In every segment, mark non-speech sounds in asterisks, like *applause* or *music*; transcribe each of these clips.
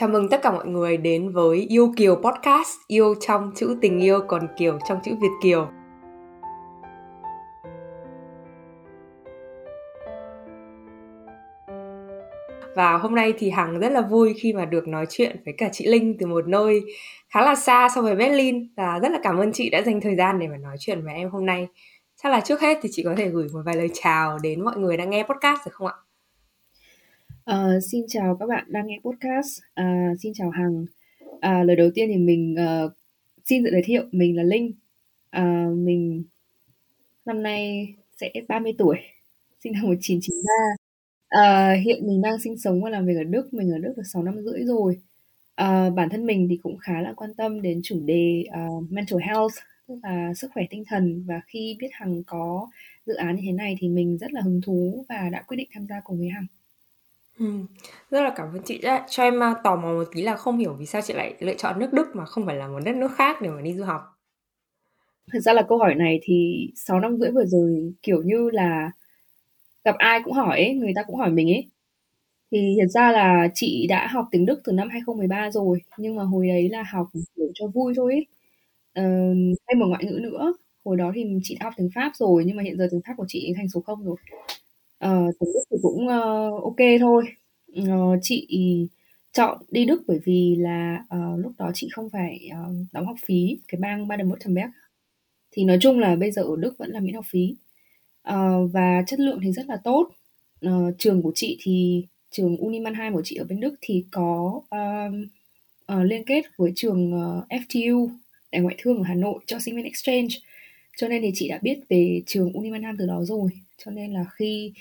Chào mừng tất cả mọi người đến với Yêu Kiều Podcast, yêu trong chữ tình yêu còn Kiều trong chữ Việt Kiều. Và hôm nay thì Hằng rất là vui khi mà được nói chuyện với cả chị Linh từ một nơi khá là xa so với Berlin và rất là cảm ơn chị đã dành thời gian để mà nói chuyện với em hôm nay. Chắc là trước hết thì chị có thể gửi một vài lời chào đến mọi người đang nghe podcast được không ạ? Uh, xin chào các bạn đang nghe podcast. Uh, xin chào Hằng. Uh, lời đầu tiên thì mình uh, xin tự giới thiệu mình là Linh. Uh, mình năm nay sẽ 30 tuổi, sinh năm 1993. Uh, hiện mình đang sinh sống và làm việc ở Đức. Mình ở Đức được 6 năm rưỡi rồi. Uh, bản thân mình thì cũng khá là quan tâm đến chủ đề uh, mental health, tức là sức khỏe tinh thần. Và khi biết Hằng có dự án như thế này thì mình rất là hứng thú và đã quyết định tham gia cùng với Hằng. Ừm, rất là cảm ơn chị đã cho em, a, tò mò một tí là không hiểu vì sao chị lại lựa chọn nước Đức mà không phải là một đất nước khác để mà đi du học? Thực ra là câu hỏi này thì 6 năm rưỡi vừa rồi, kiểu như là, gặp ai cũng hỏi ấy, người ta cũng hỏi mình ấy. Thì thật ra là chị đã học tiếng Đức từ năm 2013 rồi, nhưng mà hồi đấy là học, kiểu, cho vui thôi ấy. Ờ, thêm một ngoại ngữ nữa, hồi đó thì chị đã học tiếng Pháp rồi, nhưng mà hiện giờ tiếng Pháp của chị thành số 0 rồi. Ờ, tiếng Đức thì cũng, ơ, OK thôi. Ờ, chị chọn đi Đức bởi vì là, ờ, lúc đó chị không phải, ờ, đóng học phí, cái bang Baden-Württemberg. Thì nói chung là bây giờ ở Đức vẫn là miễn học phí. Ờ, và chất lượng thì rất là tốt. Ờ, trường của chị thì trường Uni Mannheim của chị ở bên Đức thì có, ờm, ờ, liên kết với trường, ờ, FTU, Đại ngoại thương ở Hà Nội cho sinh viên exchange. Cho nên thì chị đã biết về trường Uni Mannheim từ đó rồi. Cho nên là khi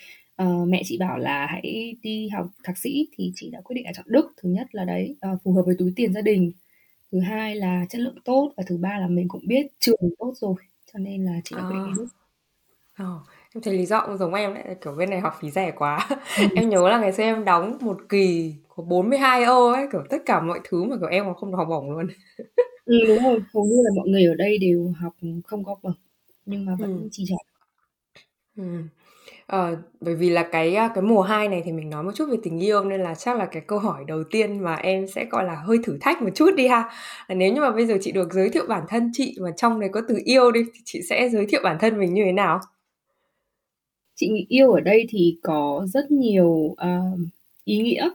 uh, mẹ chị bảo là hãy đi học thạc sĩ thì chị đã quyết định là chọn Đức. Thứ nhất là đấy uh, phù hợp với túi tiền gia đình. Thứ hai là chất lượng tốt và thứ ba là mình cũng biết trường tốt rồi. Cho nên là chị đã quyết định đi Đức. Oh, em thấy lý do cũng giống em đấy kiểu bên này học phí rẻ quá *laughs* em nhớ là ngày xưa em đóng một kỳ có 42 euro ấy kiểu tất cả mọi thứ mà kiểu em còn không được học bổng luôn ừ đúng rồi hầu như là mọi người ở đây đều học không có bổng nhưng mà vẫn ừ. chi trả Ừm. Ờ, bởi vì là cái, cái mùa 2 này thì mình nói một chút về tình yêu nên là chắc là cái câu hỏi đầu tiên mà em sẽ, gọi là, hơi thử thách một chút đi ha. Là nếu như mà bây giờ chị được giới thiệu bản thân chị mà trong đấy có từ yêu đi, thì chị sẽ giới thiệu bản thân mình như thế nào? Chị nghĩ yêu ở đây thì có rất nhiều, ờ, ý nghĩa.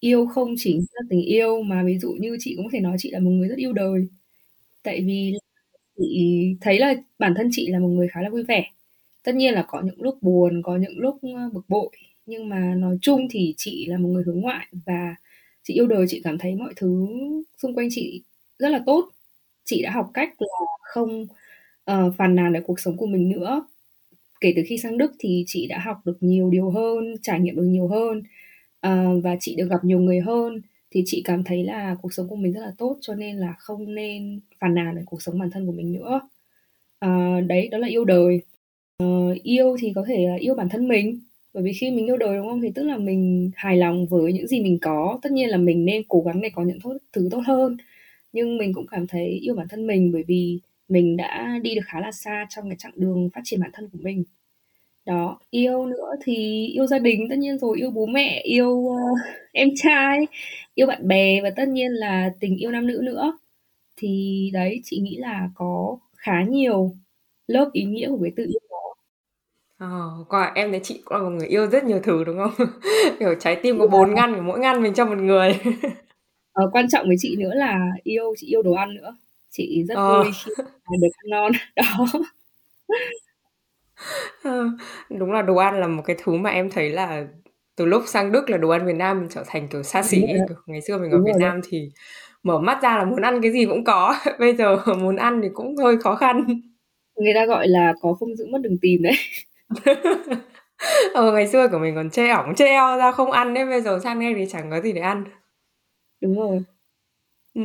Yêu không chỉ là tình yêu mà ví dụ như chị cũng có thể nói chị là một người rất yêu đời. Tại vì chị thấy là bản thân chị là một người khá là vui vẻ. Tất nhiên là có những lúc buồn có những lúc bực bội nhưng mà nói chung thì chị là một người hướng ngoại và chị yêu đời chị cảm thấy mọi thứ xung quanh chị rất là tốt. Chị đã học cách là không uh, phàn nàn về cuộc sống của mình nữa. Kể từ khi sang đức thì chị đã học được nhiều điều hơn trải nghiệm được nhiều hơn uh, và chị được gặp nhiều người hơn thì chị cảm thấy là cuộc sống của mình rất là tốt cho nên là không nên phàn nàn về cuộc sống bản thân của mình nữa à, đấy đó là yêu đời à, yêu thì có thể là yêu bản thân mình, bởi vì khi mình yêu đời, đúng không? Thì tức là mình hài lòng với những gì mình có. Tất nhiên là mình nên cố gắng để có những thứ tốt hơn, nhưng mình cũng cảm thấy yêu bản thân mình bởi vì mình đã đi được khá là xa trong cái chặng đường phát triển bản thân của mình. Đó, yêu nữa thì yêu gia đình tất nhiên rồi, yêu bố mẹ, yêu, uh, em trai, yêu bạn bè và tất nhiên là tình yêu nam nữ nữa. Thì đấy, chị nghĩ là có khá nhiều lớp ý nghĩa của cái từ yêu Ờ, qua em thấy chị cũng là một người yêu rất nhiều thứ đúng không? *laughs* Kiểu trái tim có bốn ngăn, của mỗi ngăn mình cho một người. *laughs* Ờ, quan trọng với chị nữa là yêu chị yêu đồ ăn nữa. Chị rất ờ. vui khi được ăn ngon. *laughs* Đó. Ờ, đúng là đồ ăn là một cái thứ mà em thấy là từ lúc sang Đức là đồ ăn Việt Nam mình trở thành kiểu xa xỉ ngày xưa mình ở Việt Nam thì mở mắt ra là muốn ăn cái gì cũng có. *laughs* Bây giờ *laughs* muốn ăn thì cũng hơi khó khăn. Người ta gọi là có không giữ mất đừng tìm đấy. *laughs* ờ, ngày xưa của mình còn chê ỏng chê eo ra không ăn đấy bây giờ sang đây thì chẳng có gì để ăn đúng rồi ừ.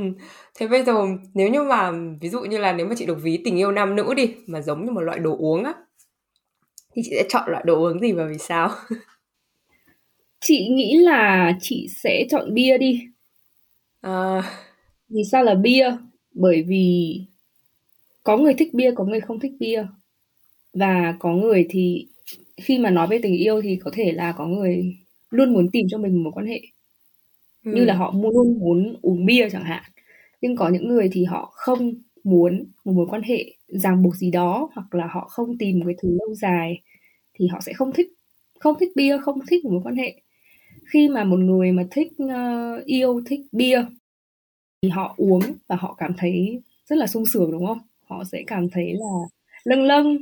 thế bây giờ nếu như mà ví dụ như là nếu mà chị được ví tình yêu nam nữ đi mà giống như một loại đồ uống á thì chị sẽ chọn loại đồ uống gì và vì sao chị nghĩ là chị sẽ chọn bia đi. À... vì sao là bia? Bởi vì có người thích bia có người không thích bia. Và có người thì khi mà nói về tình yêu thì có thể là có người luôn muốn tìm cho mình một mối quan hệ. Ừ. như là họ luôn muốn uống bia chẳng hạn. Nhưng có những người thì họ không muốn một mối quan hệ ràng buộc gì đó hoặc là họ không tìm một cái thứ lâu dài thì họ sẽ không thích không thích bia không thích một mối quan hệ khi mà một người mà thích uh, yêu thích bia thì họ uống và họ cảm thấy rất là sung sướng đúng không? Họ sẽ cảm thấy là lâng lâng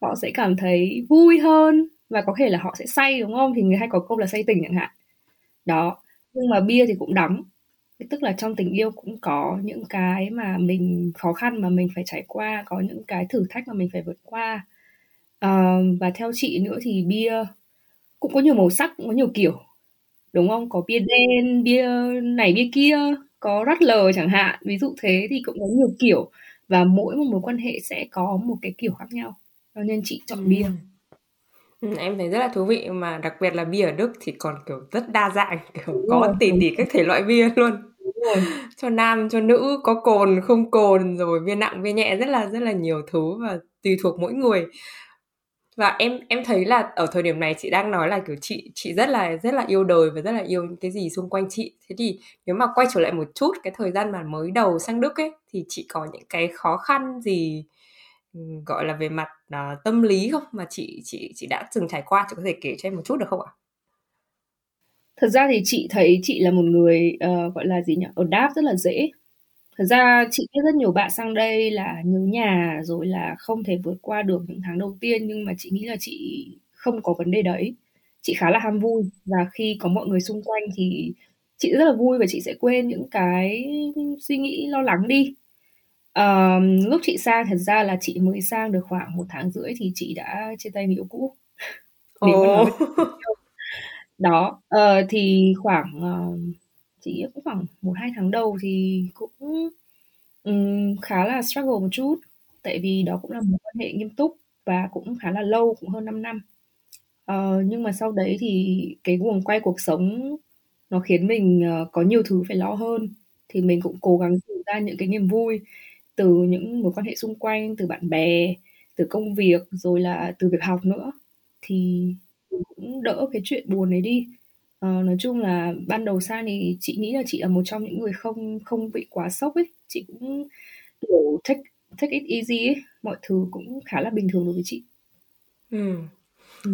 họ sẽ cảm thấy vui hơn và có thể là họ sẽ say đúng không? Thì người hay có câu là say tình chẳng hạn. Đó nhưng mà bia thì cũng đắng. Tức là trong tình yêu cũng có những cái mà mình khó khăn mà mình phải trải qua có những cái thử thách mà mình phải vượt qua. Uh, và theo chị nữa thì bia cũng có nhiều màu sắc cũng có nhiều kiểu đúng không? Có bia đen bia này bia kia có rắt lờ chẳng hạn. Ví dụ thế thì cũng có nhiều kiểu. Và mỗi một mối quan hệ sẽ có một cái kiểu khác nhau. Cho nên chị chọn bia. Ừ, em thấy rất là thú vị. Mà đặc biệt là bia ở Đức thì còn kiểu rất đa dạng kiểu đúng có tỷ tỷ các thể loại bia luôn. Cho nam cho nữ có cồn không cồn rồi bia nặng bia nhẹ rất là rất là nhiều thứ và tùy thuộc mỗi người và em em thấy là ở thời điểm này chị đang nói là kiểu chị chị rất là rất là yêu đời và rất là yêu những cái gì xung quanh chị thế thì nếu mà quay trở lại một chút cái thời gian mà mới đầu sang Đức ấy thì chị có những cái khó khăn gì gọi là về mặt uh, tâm lý không mà chị chị chị đã từng trải qua chị có thể kể cho em một chút được không ạ? Thật ra thì chị thấy chị là một người uh, gọi là gì nhỉ? Ở đáp rất là dễ Thật ra chị biết rất nhiều bạn sang đây là nhớ nhà rồi là không thể vượt qua được những tháng đầu tiên nhưng mà chị nghĩ là chị không có vấn đề đấy. Chị khá là ham vui và khi có mọi người xung quanh thì chị rất là vui và chị sẽ quên những cái suy nghĩ lo lắng đi. Um, lúc chị sang thật ra là chị mới sang được khoảng một tháng rưỡi thì chị đã chia tay người yêu cũ. oh. đó uh, thì khoảng uh, chị nghĩ cũng khoảng một hai tháng đầu thì cũng um, khá là struggle một chút. Tại vì đó cũng là một quan hệ nghiêm túc và cũng khá là lâu cũng hơn 5 năm. Uh, nhưng mà sau đấy thì cái guồng quay cuộc sống nó khiến mình uh, có nhiều thứ phải lo hơn. Thì mình cũng cố gắng tìm ra những cái niềm vui từ những mối quan hệ xung quanh từ bạn bè từ công việc rồi là từ việc học nữa. Thì cũng đỡ cái chuyện buồn ấy đi. Ờ, nói chung là ban đầu sang thì chị nghĩ là chị là một trong những người không không bị quá sốc ấy. Chị cũng kiểu take take it easy ấy, mọi thứ cũng khá là bình thường đối với chị. Ừ. Ừ.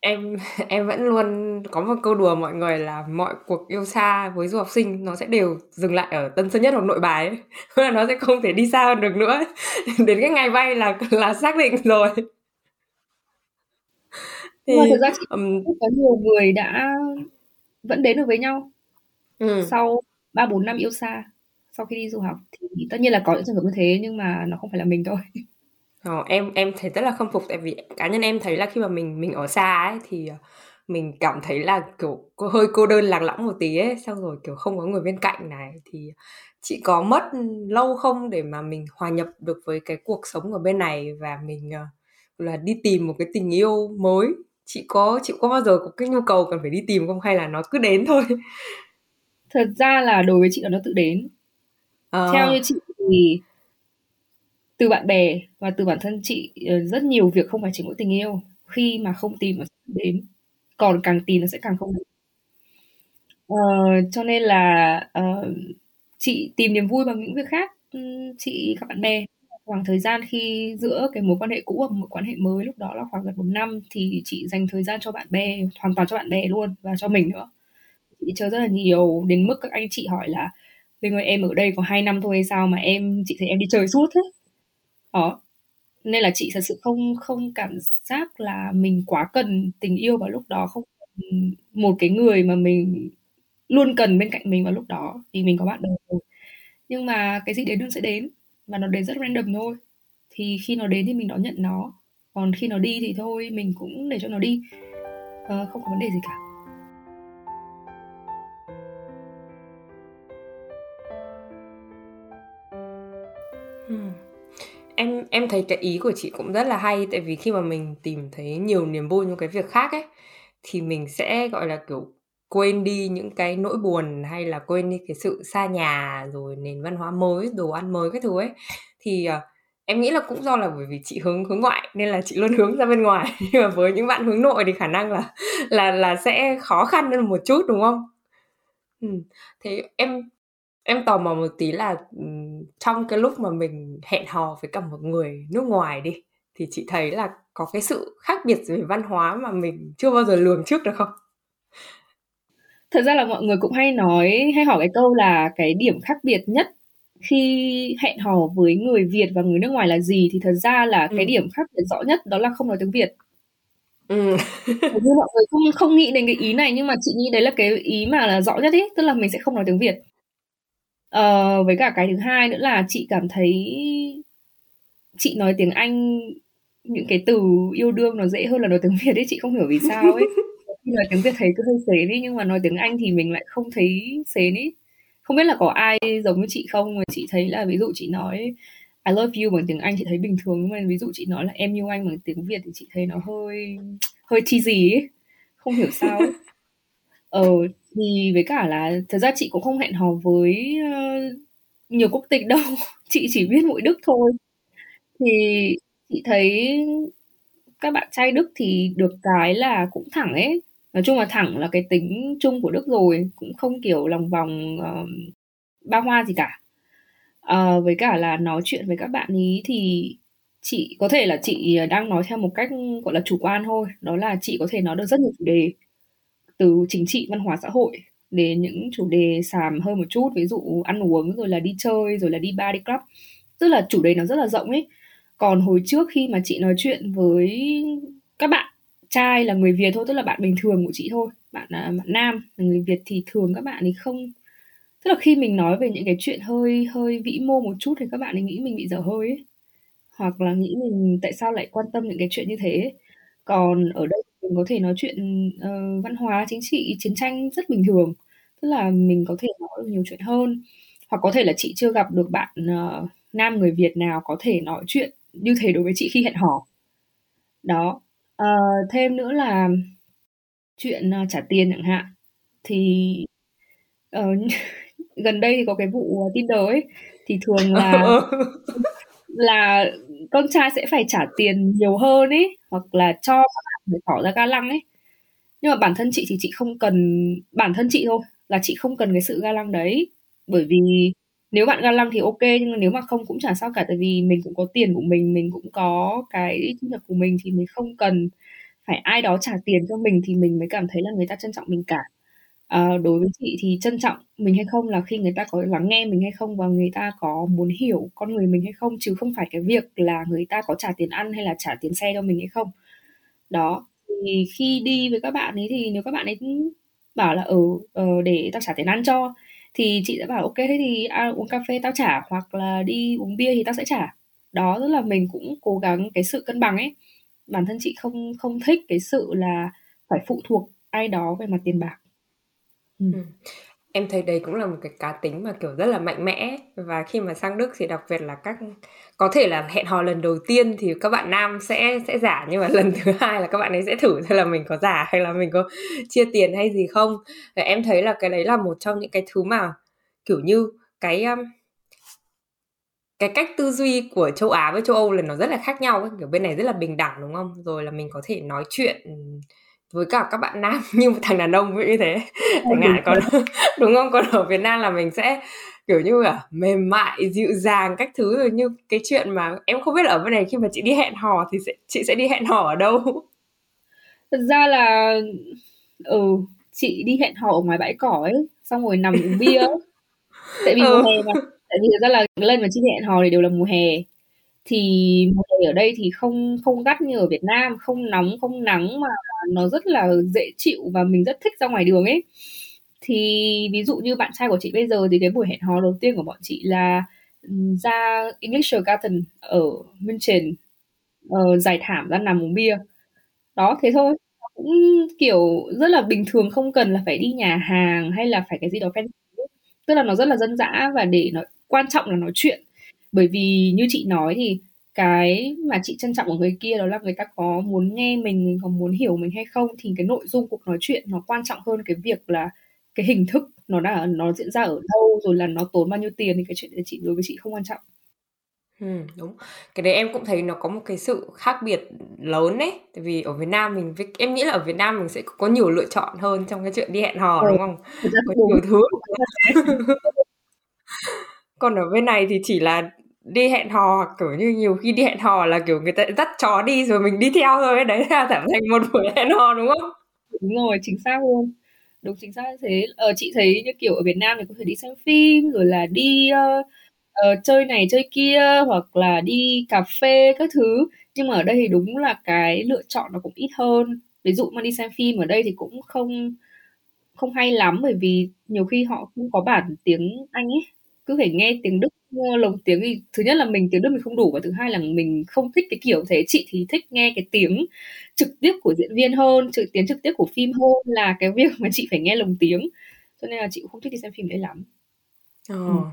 Em *laughs* em vẫn luôn có một câu đùa mọi người là mọi cuộc yêu xa với du học sinh nó sẽ đều dừng lại ở Tân Sơn Nhất hoặc Nội Bài ấy. là *laughs* nó sẽ không thể đi xa hơn được nữa. *laughs* Đến cái ngày bay là là xác định rồi. Thì, mà thực ra chị um, có nhiều người đã vẫn đến được với nhau ừ. sau ba bốn năm yêu xa sau khi đi du học. Thì tất nhiên là có những trường hợp như thế nhưng mà nó không phải là mình thôi. *laughs* Ờ, em em thấy rất là khâm phục tại vì cá nhân em thấy là khi mà mình mình ở xa ấy thì ờ, mình cảm thấy là kiểu hơi cô đơn lạc lõng một tí ấy. Xong rồi kiểu không có người bên cạnh này. Thì chị có mất lâu không để mà mình hòa nhập được với cái cuộc sống ở bên này? Và mình uh, là đi tìm một cái tình yêu mới chị có chị có bao giờ có cái nhu cầu cần phải đi tìm không? Hay là nó cứ đến thôi? Thật ra là đối với chị là nó tự đến. À. theo như chị thì từ bạn bè và từ bản thân chị ờ, rất nhiều việc không phải chỉ mỗi tình yêu. Khi mà không tìm nó sẽ đến. Còn càng tìm nó sẽ càng không đến. Uh, cho nên là uh, chị tìm niềm vui bằng những việc khác chị các bạn bè khoảng thời gian khi giữa cái mối quan hệ cũ và mối quan hệ mới lúc đó là khoảng gần một năm thì chị dành thời gian cho bạn bè, hoàn toàn cho bạn bè luôn và cho mình nữa. Chị chơi rất là nhiều, đến mức các anh chị hỏi là Linh ơi, em ở đây có hai năm thôi hay sao mà em, chị thấy em đi chơi suốt thế? Đó nên là chị thật sự không không cảm giác là mình quá cần tình yêu vào lúc đó, không một cái người mà mình luôn cần bên cạnh mình vào lúc đó thì mình có bạn bè rồi. Nhưng mà cái gì đến luôn sẽ đến và nó đến rất random thôi. Thì khi nó đến thì mình đón nhận nó. Còn khi nó đi thì thôi mình cũng để cho nó đi. À, không có vấn đề gì cả. Hmm. em em thấy cái ý của chị cũng rất là hay tại vì khi mà mình tìm thấy nhiều niềm vui trong cái việc khác ấy thì mình sẽ gọi là kiểu quên đi những cái nỗi buồn hay là quên đi cái sự xa nhà rồi nền văn hóa mới đồ ăn mới cái thứ ấy thì uh, em nghĩ là cũng do là bởi vì chị hướng hướng ngoại nên là chị luôn *laughs* hướng ra bên ngoài *laughs* nhưng mà với những bạn hướng nội thì khả năng là là là sẽ khó khăn hơn một chút đúng không ừ. thế em em tò mò một tí là, trong cái lúc mà mình hẹn hò với cả một người nước ngoài đi, thì chị thấy là có cái sự khác biệt về văn hóa mà mình chưa bao giờ lường trước được không? Thật ra là mọi người cũng hay nói hay hỏi cái câu là cái điểm khác biệt nhất khi hẹn hò với người Việt và người nước ngoài là gì, thì thật ra là cái Ừm. điểm khác biệt rõ nhất đó là không nói tiếng Việt. Hầu như mọi người không không nghĩ đến cái ý này, nhưng mà chị nghĩ đấy là cái ý mà là rõ nhất ấy, tức là mình sẽ không nói tiếng Việt. Ờ, với cả cái thứ hai nữa là chị cảm thấy chị nói tiếng Anh những cái từ yêu đương nó dễ hơn là nói tiếng Việt ấy, chị không hiểu vì sao ấy. *laughs* Nói tiếng Việt thấy cứ hơi sến đi nhưng mà nói tiếng Anh thì mình lại không thấy sến ấy. Không biết là có ai giống như chị không, mà chị thấy là ví dụ chị nói I love you bằng tiếng Anh chị thấy bình thường, nhưng mà ví dụ chị nói là em yêu anh bằng tiếng Việt thì chị thấy nó hơi hơi chi ấy, không hiểu sao. Ờ, thì với cả là thật ra chị cũng không hẹn hò với, uh, nhiều quốc tịch đâu, *laughs* chị chỉ biết mỗi Đức thôi. Thì chị thấy các bạn trai Đức thì được cái là cũng thẳng ấy, nói chung là thẳng là cái tính chung của Đức rồi, cũng không, kiểu, lòng vòng, uh, ba hoa gì cả. uh, với cả là nói chuyện với các bạn ý thì chị có thể là chị đang nói theo một cách, gọi là, chủ quan thôi, đó là chị có thể nói được rất nhiều chủ đề, từ chính trị, văn hóa, xã hội đến những chủ đề sàm hơn một chút, ví dụ ăn uống, rồi là đi chơi, rồi là đi bar, đi club. Tức là chủ đề nó rất là rộng ấy. Còn hồi trước khi mà chị nói chuyện với các bạn trai là người Việt thôi, tức là bạn bình thường của chị thôi, bạn, là bạn nam là người Việt thì thường các bạn ấy không tức là khi mình nói về những cái chuyện hơi hơi vĩ mô một chút thì các bạn ấy nghĩ mình bị dở hơi ấy, hoặc là nghĩ mình tại sao lại quan tâm những cái chuyện như thế ấy. Còn ở đây mình có thể nói chuyện, uh, văn hóa, chính trị, chiến tranh rất bình thường, tức là mình có thể nói được nhiều chuyện hơn. Hoặc có thể là chị chưa gặp được bạn, uh, nam người Việt nào có thể nói chuyện như thế đối với chị khi hẹn hò. Đó, ờ, thêm nữa là chuyện, ờ, trả tiền chẳng hạn, thì, ờ, *laughs* gần đây thì có cái vụ, ờ, Tinder ấy, thì thường là ờ. *laughs* *laughs* là con trai sẽ phải trả tiền nhiều hơn ấy, hoặc là cho các bạn phải tỏ ra ga lăng ấy. Nhưng mà bản thân chị thì chị không cần bản thân chị thôi, là chị không cần cái sự ga lăng đấy, bởi vì nếu bạn ga lăng thì ok nhưng mà nếu mà không cũng chả sao cả, tại vì mình cũng có tiền của mình, mình cũng có cái thu nhập của mình thì mình không cần phải ai đó trả tiền cho mình thì mình mới cảm thấy là người ta trân trọng mình cả. à, đối với chị thì trân trọng mình hay không là khi người ta có lắng nghe mình hay không và người ta có muốn hiểu con người mình hay không, chứ không phải cái việc là người ta có trả tiền ăn hay là trả tiền xe cho mình hay không. Đó, thì khi đi với các bạn ấy thì nếu các bạn ấy bảo là, ừ, ờ, để tao trả tiền ăn cho, thì chị sẽ bảo ok thế thì, à, uống cà phê tao trả, hoặc là đi uống bia thì tao sẽ trả. Đó, tức là mình cũng cố gắng cái sự cân bằng ấy. Bản thân chị không không thích cái sự là phải phụ thuộc ai đó về mặt tiền bạc. ừ. ừ. Em thấy đấy cũng là một cái cá tính mà, kiểu, rất là mạnh mẽ và khi mà sang Đức thì đặc biệt là các có thể là hẹn hò lần đầu tiên thì các bạn nam sẽ sẽ giả, nhưng mà lần thứ hai là các bạn ấy sẽ thử xem là mình có giả hay là mình có chia tiền hay gì không. Và em thấy là cái đấy là một trong những cái thứ mà, kiểu như, cái, um, cái cách tư duy của châu Á với châu Âu là nó rất là khác nhau ấy, kiểu, bên này rất là bình đẳng, đúng không? Rồi là mình có thể nói chuyện, với cả các bạn nam *laughs* như một thằng đàn ông, như thế, chẳng hạn. Còn *laughs* đúng không? Còn ở Việt Nam là mình sẽ, kiểu như là, mềm mại, dịu dàng các thứ, rồi như cái chuyện mà em không biết là ở bên này khi mà chị đi hẹn hò thì sẽ chị sẽ đi hẹn hò ở đâu? *laughs* Thật ra là, ừ, chị đi hẹn hò ở ngoài bãi cỏ ấy, xong rồi nằm uống bia ấy. Tại vì mùa Ừ. hè mà, tại vì thật ra là lần mà chị hẹn hò thì đều là mùa hè. Thì mùa hè ở đây thì không không gắt như ở Việt Nam, không nóng, không nắng mà nó rất là dễ chịu và mình rất thích ra ngoài đường ấy. Thì ví dụ như bạn trai của chị bây giờ thì cái buổi hẹn hò đầu tiên của bọn chị là, ừ, ra English Garden ở München, ờ, trải thảm ra nằm uống bia. Đó, thế thôi. Cũng, kiểu, rất là bình thường, không cần là phải đi nhà hàng hay là phải cái gì đó fancy. Tức là nó rất là dân dã và để nó quan trọng là nói chuyện. Bởi vì như chị nói thì cái mà chị trân trọng ở người kia đó là người ta có muốn nghe mình, mình có muốn hiểu mình hay không, thì cái nội dung cuộc nói chuyện nó quan trọng hơn cái việc là cái hình thức nó đã nó diễn ra ở đâu, rồi là nó tốn bao nhiêu tiền thì cái chuyện đấy chị đối với chị không quan trọng. Ừm, đúng. Cái đấy em cũng thấy nó có một cái sự khác biệt lớn ấy. Tại vì ở Việt Nam mình em nghĩ là ở Việt Nam mình sẽ có nhiều lựa chọn hơn trong cái chuyện đi hẹn hò, Ừ, đúng không? Có nhiều thứ. *laughs* Còn ở bên này thì chỉ là đi hẹn hò, kiểu như, nhiều khi đi hẹn hò là, kiểu, người ta dắt chó đi rồi mình đi theo thôi đấy là *laughs* trở thành một buổi hẹn hò, đúng không? Đúng rồi, chính xác luôn. Đúng, chính xác thế. Ờ, chị thấy như kiểu ở Việt Nam thì có thể đi xem phim, rồi là đi, uh, uh, chơi này chơi kia, hoặc là đi cà phê các thứ. Nhưng mà ở đây thì đúng là cái lựa chọn nó cũng ít hơn. Ví dụ mà đi xem phim ở đây thì cũng không không hay lắm, bởi vì nhiều khi họ không có bản tiếng Anh ấy, cứ phải nghe tiếng Đức, lồng tiếng thì thứ nhất là mình tiếng Đức mình không đủ và thứ hai là mình không thích cái kiểu thế. Chị thì thích nghe cái tiếng trực tiếp của diễn viên hơn, trực tiếng trực tiếp của phim hơn là cái việc mà chị phải nghe lồng tiếng. Cho nên là chị cũng không thích đi xem phim đấy lắm. Ờ. Ừm.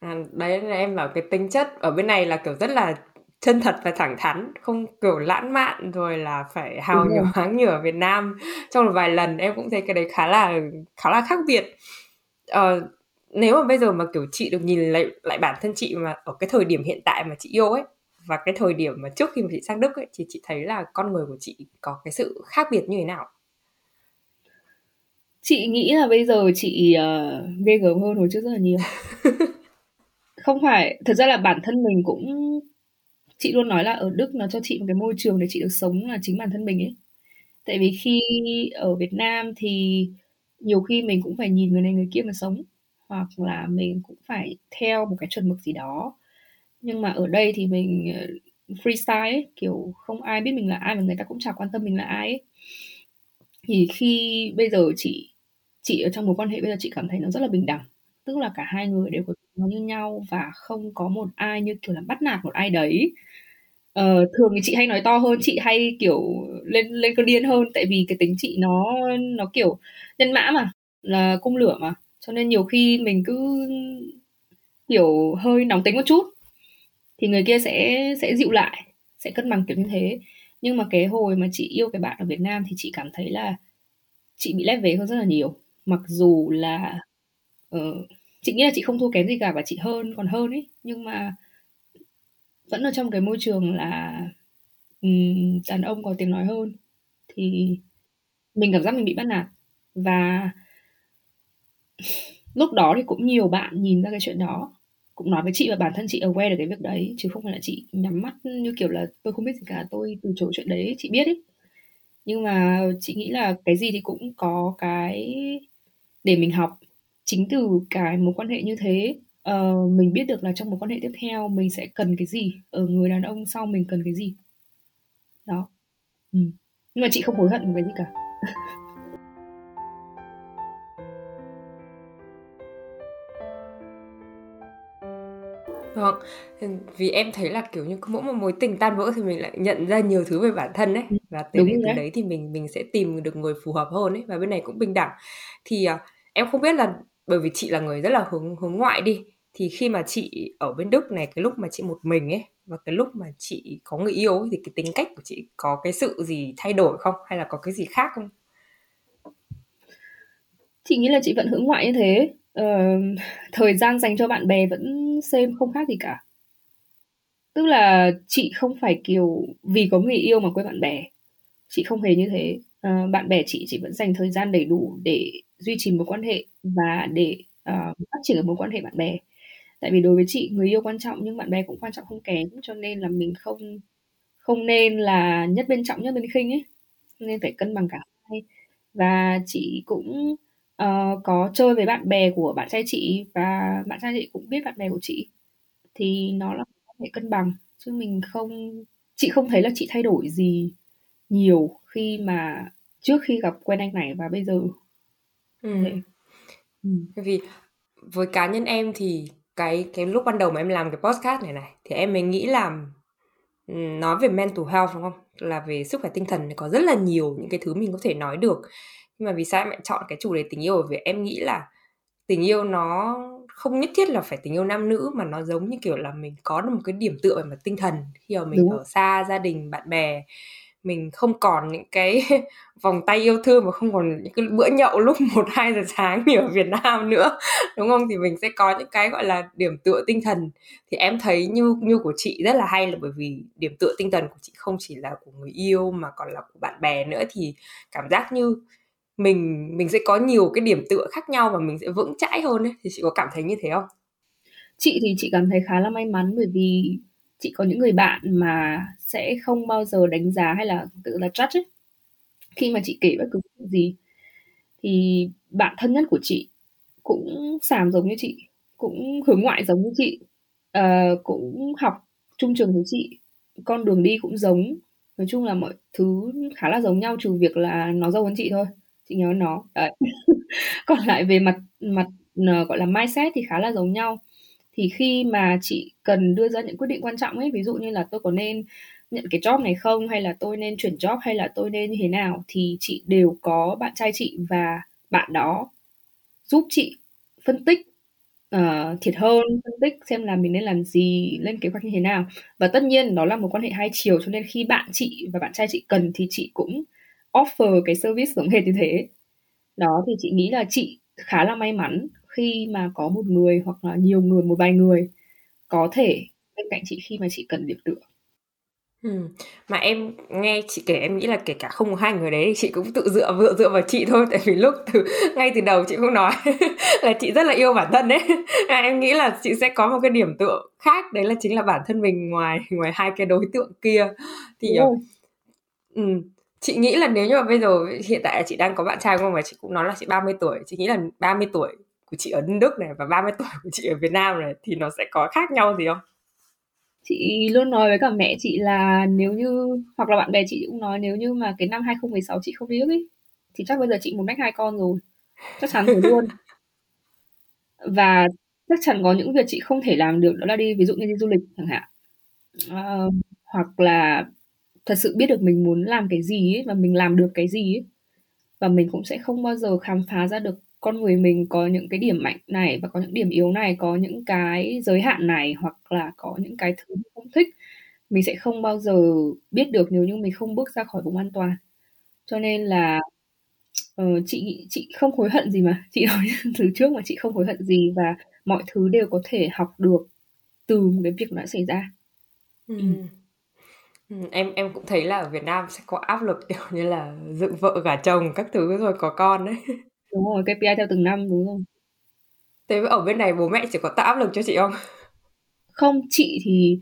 À, đấy là em bảo cái tính chất ở bên này là, kiểu, rất là chân thật và thẳng thắn, không, kiểu, lãng mạn rồi là phải hào nhoáng như ở Việt Nam. Trong một vài lần em cũng thấy cái đấy khá là khá là khác biệt. Ờ, nếu mà bây giờ mà, kiểu, chị được nhìn lại lại bản thân chị mà ở cái thời điểm hiện tại mà chị yêu ấy, và cái thời điểm mà trước khi mà chị sang Đức ấy, thì chị thấy là con người của chị có cái sự khác biệt như thế nào? Chị nghĩ là bây giờ chị, ờ, ghê gớm hơn hồi trước rất là nhiều. *laughs* Không phải thật ra là bản thân mình cũng chị luôn nói là ở Đức nó cho chị một cái môi trường để chị được sống là chính bản thân mình ấy. Tại vì khi ở Việt Nam thì nhiều khi mình cũng phải nhìn người này người kia mà sống, hoặc là mình cũng phải theo một cái chuẩn mực gì đó. Nhưng mà ở đây thì mình, ờ, freestyle ấy, kiểu, không ai biết mình là ai mà người ta cũng chả quan tâm mình là ai ấy. Thì khi bây giờ chị chị ở trong mối quan hệ bây giờ chị cảm thấy nó rất là bình đẳng. Tức là cả hai người đều có nó như nhau và không có một ai, như kiểu là, bắt nạt một ai đấy. Ờ, thường thì chị hay nói to hơn, chị hay, kiểu, lên lên cơn điên hơn, tại vì cái tính chị nó nó, kiểu, nhân mã mà, là cung lửa mà, cho nên nhiều khi mình cứ, kiểu, hơi nóng tính một chút thì người kia sẽ sẽ dịu lại, sẽ cân bằng kiểu như thế. Nhưng mà cái hồi mà chị yêu cái bạn ở Việt Nam thì chị cảm thấy là chị bị lép vế hơn rất là nhiều. Mặc dù là, uh, chị nghĩ là chị không thua kém gì cả và chị hơn còn hơn ấy, nhưng mà vẫn ở trong cái môi trường là, um, đàn ông có tiếng nói hơn, thì mình cảm giác mình bị bắt nạt. Và lúc đó thì cũng nhiều bạn nhìn ra cái chuyện đó, cũng nói với chị và bản thân chị aware được cái việc đấy, chứ không phải là chị nhắm mắt, như kiểu là, tôi không biết gì cả, tôi từ chối chuyện đấy, chị biết ấy. Nhưng mà chị nghĩ là cái gì thì cũng có cái để mình học. Chính từ cái mối quan hệ như thế, uh, mình biết được là trong mối quan hệ tiếp theo mình sẽ cần cái gì, ở người đàn ông sau mình cần cái gì. Đó. ừ. Nhưng mà chị không hối hận một cái gì cả. *laughs* Vâng, vì em thấy là, kiểu như, mỗi một mối tình tan vỡ thì mình lại nhận ra nhiều thứ về bản thân ấy, Ừm, và từ đúng rồi từ đấy. đấy thì mình mình sẽ tìm được người phù hợp hơn ấy, và bên này cũng bình đẳng. Thì, à, em không biết là bởi vì chị là người rất là hướng hướng ngoại đi, thì khi mà chị ở bên Đức này, cái lúc mà chị một mình ấy, và cái lúc mà chị có người yêu ấy, thì cái tính cách của chị có cái sự gì thay đổi không? Hay là có cái gì khác không? Chị nghĩ là chị vẫn hướng ngoại như thế. Ờ, thời gian dành cho bạn bè vẫn xem không khác gì cả. Tức là chị không phải, kiểu, vì có người yêu mà quên bạn bè. Chị không hề như thế. uh, bạn bè chị, chị vẫn dành thời gian đầy đủ để duy trì mối quan hệ và để, uh, phát triển mối quan hệ bạn bè. Tại vì đối với chị, người yêu quan trọng nhưng bạn bè cũng quan trọng không kém, cho nên là mình không không nên là nhất bên trọng, nhất bên khinh ấy, nên phải cân bằng cả hai. Và chị cũng, ờ, có chơi với bạn bè của bạn trai chị và bạn trai chị cũng biết bạn bè của chị, thì nó là hệ cân bằng, chứ mình không chị không thấy là chị thay đổi gì nhiều khi mà trước khi gặp quen anh này và bây giờ. Ừm. Bởi vì với cá nhân em thì cái cái lúc ban đầu mà em làm cái podcast này này, thì em mới nghĩ là, ừm, nói về mental health, đúng không? Là về sức khỏe tinh thần thì có rất là nhiều những cái thứ mình có thể nói được. Nhưng mà vì sao em lại chọn cái chủ đề tình yêu? Bởi vì em nghĩ là tình yêu nó không nhất thiết là phải tình yêu nam nữ, mà nó giống như kiểu là mình có được một cái điểm tựa về mặt tinh thần khi mà mình Đúng. ở xa gia đình, bạn bè, mình không còn những cái *laughs* vòng tay yêu thương và không còn những cái bữa nhậu lúc *laughs* một hai giờ sáng như ở Việt Nam nữa đúng không thì mình sẽ có những cái gọi là điểm tựa tinh thần thì em thấy như như của chị rất là hay là bởi vì điểm tựa tinh thần của chị không chỉ là của người yêu mà còn là của bạn bè nữa thì cảm giác như mình mình sẽ có nhiều cái điểm tựa khác nhau và mình sẽ vững chãi hơn ấy thì chị có cảm thấy như thế không? Chị thì chị cảm thấy khá là may mắn bởi vì chị có những người bạn mà sẽ không bao giờ đánh giá hay là tự là judge ấy. Khi mà chị kể bất cứ chuyện gì thì bạn thân nhất của chị cũng sàm giống như chị, cũng hướng ngoại giống như chị, uh, cũng học chung trường với chị, con đường đi cũng giống. Nói chung là mọi thứ khá là giống nhau trừ việc là nó giàu hơn chị thôi. Chị nhớ nó. Đấy. *laughs* Còn lại về mặt mặt uh, gọi là mindset thì khá là giống nhau thì khi mà chị cần đưa ra những quyết định quan trọng ấy ví dụ như là tôi có nên nhận cái job này không hay là tôi nên chuyển job hay là tôi nên như thế nào thì chị đều có bạn trai chị và bạn đó giúp chị phân tích uh, thiệt hơn phân tích xem là mình nên làm gì lên kế hoạch như thế nào và tất nhiên đó là một quan hệ hai chiều cho nên khi bạn chị và bạn trai chị cần thì chị cũng offer cái service giống hệt như thế. Đó thì chị nghĩ là chị khá là may mắn khi mà có một người hoặc là nhiều người một vài người có thể bên cạnh chị khi mà chị cần điểm tựa. Ừ. Mà em nghe chị kể em nghĩ là kể cả không có hai người đấy thì chị cũng tự dựa dựa dựa vào chị thôi tại vì lúc từ ngay từ đầu chị cũng nói *laughs* là chị rất là yêu bản thân đấy. À, em nghĩ là chị sẽ có một cái điểm tựa khác đấy là chính là bản thân mình ngoài ngoài hai cái đối tượng kia. Thì ừ, chị nghĩ là nếu như mà bây giờ hiện tại là chị đang có bạn trai không mà chị cũng nói là chị 30 tuổi chị nghĩ là 30 tuổi của chị ở Đức này và 30 *laughs* tuổi của chị ở Việt Nam này thì nó sẽ có khác nhau gì không? Chị luôn nói với cả mẹ chị là nếu như hoặc là bạn bè chị cũng nói nếu như mà cái năm 2016 chị không đi Đức ấy thì chắc bây giờ chị một mách hai con rồi. Chắc chắn rồi luôn. *laughs* Và chắc chắn có những việc chị không thể làm được đó là đi ví dụ như đi du lịch chẳng hạn. Uh, hoặc là thật sự biết được mình muốn làm cái gì ấy, và mình làm được cái gì ấy. và mình cũng sẽ không bao giờ khám phá ra được con người mình có những cái điểm mạnh này và có những điểm yếu này có những cái giới hạn này hoặc là có những cái thứ mình không thích. Mình sẽ không bao giờ biết được nếu như mình không bước ra khỏi vùng an toàn. Cho nên là uh, chị chị không hối hận gì mà. *laughs* Chị nói *laughs* từ trước mà chị không hối hận gì và mọi thứ đều có thể học được từ cái việc đã xảy ra. Ừ. Ừ. em em cũng thấy là ở Việt Nam sẽ có áp lực kiểu như là dựng vợ gả chồng các thứ rồi có con đấy *laughs* Đúng rồi, KPI theo từng năm, đúng rồi. Thế ở bên này bố mẹ chỉ có tạo áp lực cho chị không? *laughs* Không, chị thì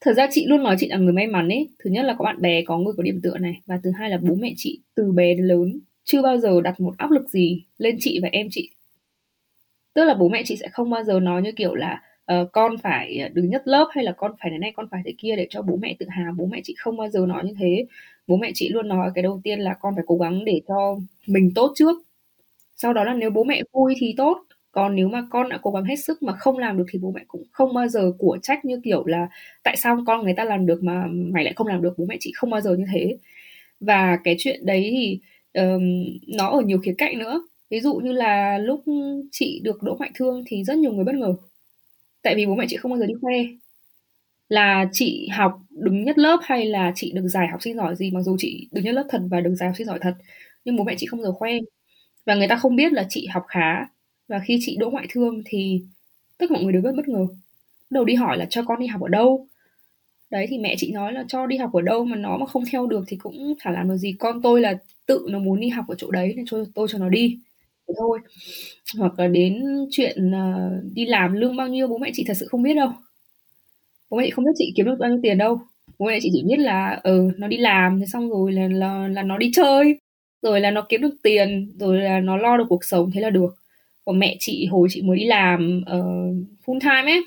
thật ra chị luôn nói chị là người may mắn ấy. Thứ nhất là có bạn bè, có người có điểm tựa này và thứ hai là bố mẹ chị từ bé đến lớn chưa bao giờ đặt một áp lực gì lên chị và em chị. Tức là bố mẹ chị sẽ không bao giờ nói như kiểu là uh, con phải ờ, đứng nhất lớp hay là con phải thế này con phải thế kia để cho bố mẹ tự hào bố mẹ chị không bao giờ nói như thế. Bố mẹ chị luôn nói cái đầu tiên là con phải cố gắng để cho mình tốt trước. Sau đó là nếu bố mẹ vui thì tốt. Còn nếu mà con đã cố gắng hết sức mà không làm được thì bố mẹ cũng không bao giờ của trách như kiểu là tại sao con người ta làm được mà mày lại không làm được bố mẹ chị không bao giờ như thế. Và cái chuyện đấy thì um, nó ở nhiều khía cạnh nữa. Ví dụ như là lúc chị được đỗ ngoại thương thì rất nhiều người bất ngờ tại vì bố mẹ chị không bao giờ đi khoe. Là chị học đứng nhất lớp hay là chị được giải học sinh giỏi gì, mặc dù chị đứng nhất lớp thật và được giải học sinh giỏi thật, nhưng bố mẹ chị không bao giờ khoe. Và người ta không biết là chị học khá. Và khi chị đỗ ngoại thương thì tất cả mọi người đều rất bất ngờ. Đầu đi hỏi là cho con đi học ở đâu? Đấy, thì mẹ chị nói là cho đi học ở đâu mà nó mà không theo được thì cũng chả làm được gì. Con tôi là tự nó muốn đi học ở chỗ đấy nên cho tôi cho nó đi thế thôi. Hoặc là đến chuyện uh, đi làm lương bao nhiêu bố mẹ chị thật sự không biết đâu. Bố mẹ chị không biết chị kiếm được bao nhiêu tiền đâu. Bố mẹ chị chỉ biết là ừ nó đi làm thế xong rồi là là, là nó đi chơi rồi là nó kiếm được tiền rồi là nó lo được cuộc sống thế là được. Còn mẹ chị hồi chị mới đi làm uh, full time ấy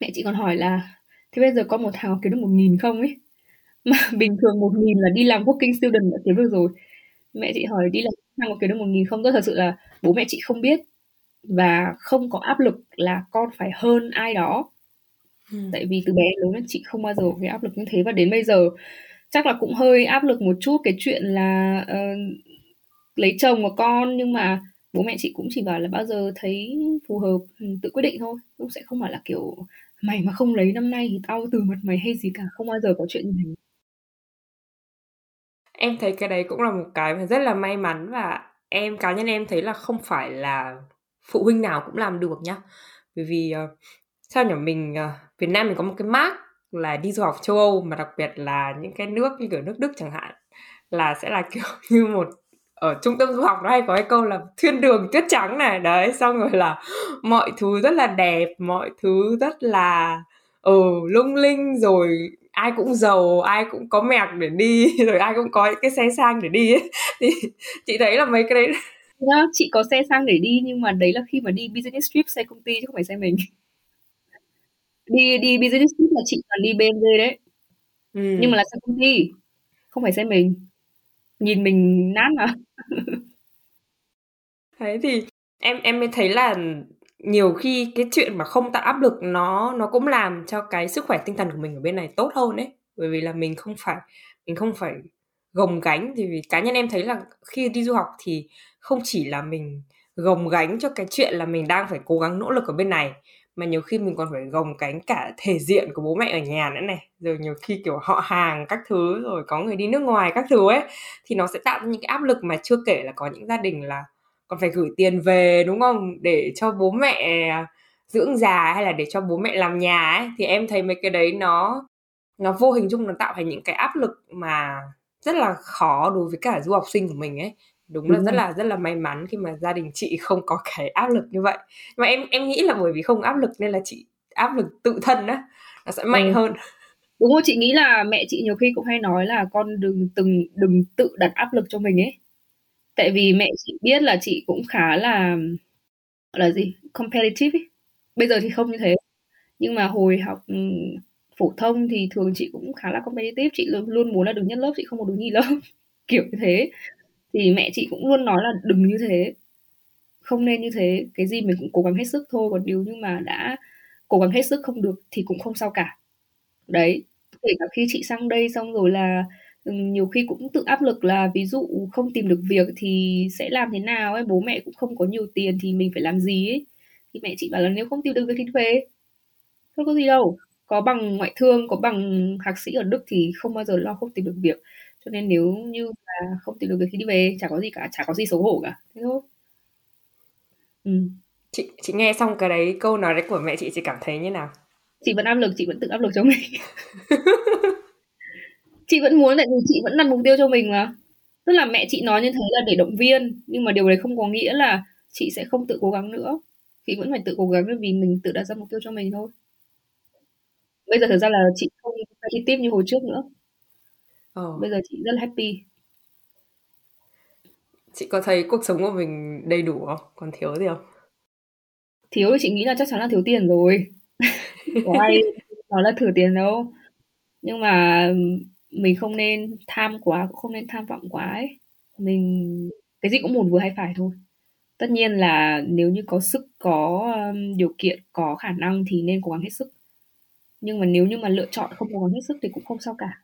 mẹ chị còn hỏi là thế bây giờ con một tháng kiếm được một nghìn không ấy? *laughs* Mà bình thường một nghìn là đi làm working student đã kiếm được rồi. Mẹ chị hỏi đi làm tháng có kiếm được một nghìn không tôi thật sự là bố mẹ chị không biết và không có áp lực là con phải hơn ai đó. Ừ. tại vì từ bé lớn chị không bao giờ có cái áp lực như thế và đến bây giờ chắc là cũng hơi áp lực một chút. Cái chuyện là uh, lấy chồng và con nhưng mà bố mẹ chị cũng chỉ bảo là bao giờ thấy phù hợp ừ, tự quyết định thôi. Cũng sẽ không phải là kiểu mày mà không lấy năm nay thì tao từ mặt mày hay gì cả không bao giờ có chuyện như thế em thấy cái đấy cũng là một cái mà rất là may mắn và em cá nhân em thấy là không phải là phụ huynh nào cũng làm được nhá. Bởi vì uh, sao nhỉ? Mình uh, Việt Nam mình có một cái mác là đi du học châu Âu mà đặc biệt là những cái nước như kiểu nước Đức chẳng hạn là sẽ là *laughs* kiểu như một ở trung tâm du học nó hay có cái câu là thiên đường tuyết trắng này. Đấy xong rồi là *laughs* mọi thứ rất là đẹp mọi thứ rất là ừ lung linh rồi ai cũng giàu ai cũng có mẹc để đi *laughs* rồi ai cũng có cái xe sang để đi ấy. *laughs* Thì chị thấy là mấy cái đấy chị có xe sang để đi nhưng mà đấy là khi mà đi business trip xe công ty chứ không phải xe mình. *laughs* Đi đi business trip là chị toàn đi BMW đấy. Ừ. nhưng mà là xe công ty không phải xe mình. Nhìn mình nát mà. Thế thì em em mới thấy là nhiều khi cái chuyện mà không tạo áp lực nó nó cũng làm cho cái sức khỏe tinh thần của mình ở bên này tốt hơn đấy bởi vì là mình không phải, mình không phải gồng gánh thì vì cá nhân em thấy là khi đi du học thì không chỉ là mình gồng gánh cho cái chuyện là mình đang phải cố gắng nỗ lực ở bên này, mà nhiều khi mình còn phải gồng cánh cả thể diện của bố mẹ ở nhà nữa này. Rồi nhiều khi, kiểu, họ hàng các thứ, rồi có người đi nước ngoài các thứ ấy, thì nó sẽ tạo ra những cái áp lực mà chưa kể là có những gia đình là còn phải gửi tiền về đúng không? Để cho bố mẹ dưỡng già hay là để cho bố mẹ làm nhà ấy. Thì em thấy mấy cái đấy nó nó vô hình chung nó tạo thành những cái áp lực mà rất là khó đối với cả du học sinh của mình ấy. Đúng, là rất là rất là may mắn khi mà gia đình chị không có cái áp lực như vậy. Mà em em nghĩ là bởi vì không áp lực nên là chị áp lực tự thân á nó sẽ mạnh ừ. hơn. Đúng rồi chị nghĩ là mẹ chị nhiều khi cũng hay nói là con đừng từng đừng tự đặt áp lực cho mình ấy tại vì mẹ chị biết là chị cũng khá là là gì competitive ấy. bây giờ thì không như thế. Nhưng mà hồi học ừ, phổ thông thì thường chị cũng khá là competitive. Chị luôn, luôn muốn là đứng nhất lớp chị không muốn đứng nhì lớp. *laughs* Kiểu như thế. Thì mẹ chị cũng luôn nói là đừng như thế. Không nên như thế. Cái gì mình cũng cố gắng hết sức thôi. Còn nếu như mà đã cố gắng hết sức không được thì cũng không sao cả. Đấy. Kể cả khi chị sang đây xong rồi là nhiều khi cũng tự áp lực là ví dụ không tìm được việc thì sẽ làm thế nào ấy bố mẹ cũng không có nhiều tiền thì mình phải làm gì ấy. Thì mẹ chị bảo là nếu không tìm được việc thì về. Không có gì đâu có bằng ngoại thương có bằng thạc sĩ ở đức thì không bao giờ lo không tìm được việc. Cho nên nếu như mà không tìm được việc thì đi về chả có gì cả chả có gì xấu hổ cả thế thôi. Ừ. chị chị nghe xong cái đấy câu nói đấy của mẹ chị chị cảm thấy như nào? Chị vẫn áp lực chị vẫn tự áp lực cho mình *laughs* chị vẫn muốn tại vì chị vẫn đặt mục tiêu cho mình mà. Tức là mẹ chị nói như thế là để động viên nhưng mà điều đấy không có nghĩa là chị sẽ không tự cố gắng nữa. Chị vẫn phải tự cố gắng vì mình tự đặt ra mục tiêu cho mình thôi. Bây giờ thực ra là chị không tiếp như hồi trước nữa. Ờ. bây giờ chị rất là happy. Chị có thấy cuộc sống của mình đầy đủ không? Còn thiếu gì không? Thiếu thì chị nghĩ là chắc chắn là thiếu tiền rồi. Có ai nói là thừa tiền đâu. Nhưng mà mình không nên tham quá cũng không nên tham vọng quá ấy. Mình cái gì cũng một vừa hay phải thôi. Tất nhiên là nếu như có sức có um, điều kiện có khả năng thì nên cố gắng hết sức. Nhưng mà nếu như mà lựa chọn không cố gắng hết sức thì cũng không sao cả.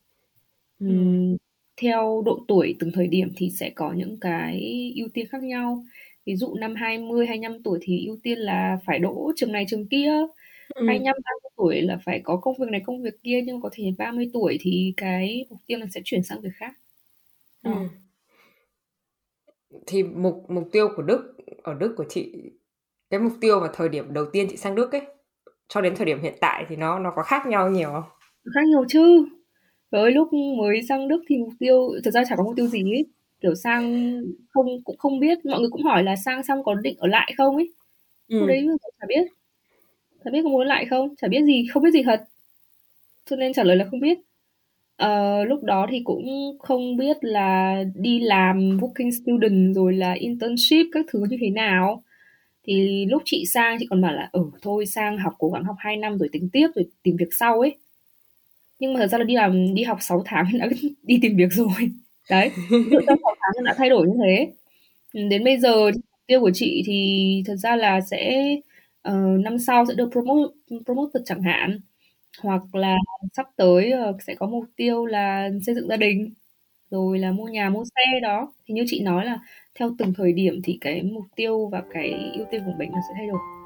Uhm, theo độ tuổi từng thời điểm thì sẽ có những cái ưu tiên khác nhau. Ví dụ năm 20, 25 tuổi thì ưu tiên là phải đỗ trường này trường kia ừ. 25, 30 tuổi là phải có công việc này công việc kia nhưng có thể 30 tuổi thì cái mục tiêu là sẽ chuyển sang việc khác ừ. Ừ. thì mục mục tiêu của Đức ở Đức của chị cái mục tiêu vào thời điểm đầu tiên chị sang Đức ấy cho đến thời điểm hiện tại thì nó nó có khác nhau nhiều không? Khác nhau chứ với lúc mới sang Đức thì mục tiêu thực ra chả có mục tiêu gì ấy kiểu sang không cũng không biết mọi người cũng hỏi là sang xong có định ở lại không ấy ừ. lúc đấy chả biết chả biết có muốn lại không? Chả biết gì không biết gì thật. Cho nên trả lời là không biết. Uh, lúc đó thì cũng không biết là đi làm working student rồi là internship các thứ như thế nào. Thì lúc chị sang chị còn bảo là ừ thôi sang học cố gắng học 2 năm rồi tính tiếp rồi tìm việc sau ấy. Nhưng mà thật ra là đi làm đi học 6 tháng *laughs* đã đi tìm việc rồi. Đấy trong 6 tháng đã thay đổi như thế. Đến bây giờ tiêu của chị thì thật ra là sẽ uh, năm sau sẽ được promote promote chẳng hạn. Hoặc là sắp tới uh, sẽ có mục tiêu là xây dựng gia đình rồi là mua nhà mua xe đó. Thì như chị nói là theo từng thời điểm thì cái mục tiêu và cái ưu tiên của mình nó sẽ thay đổi.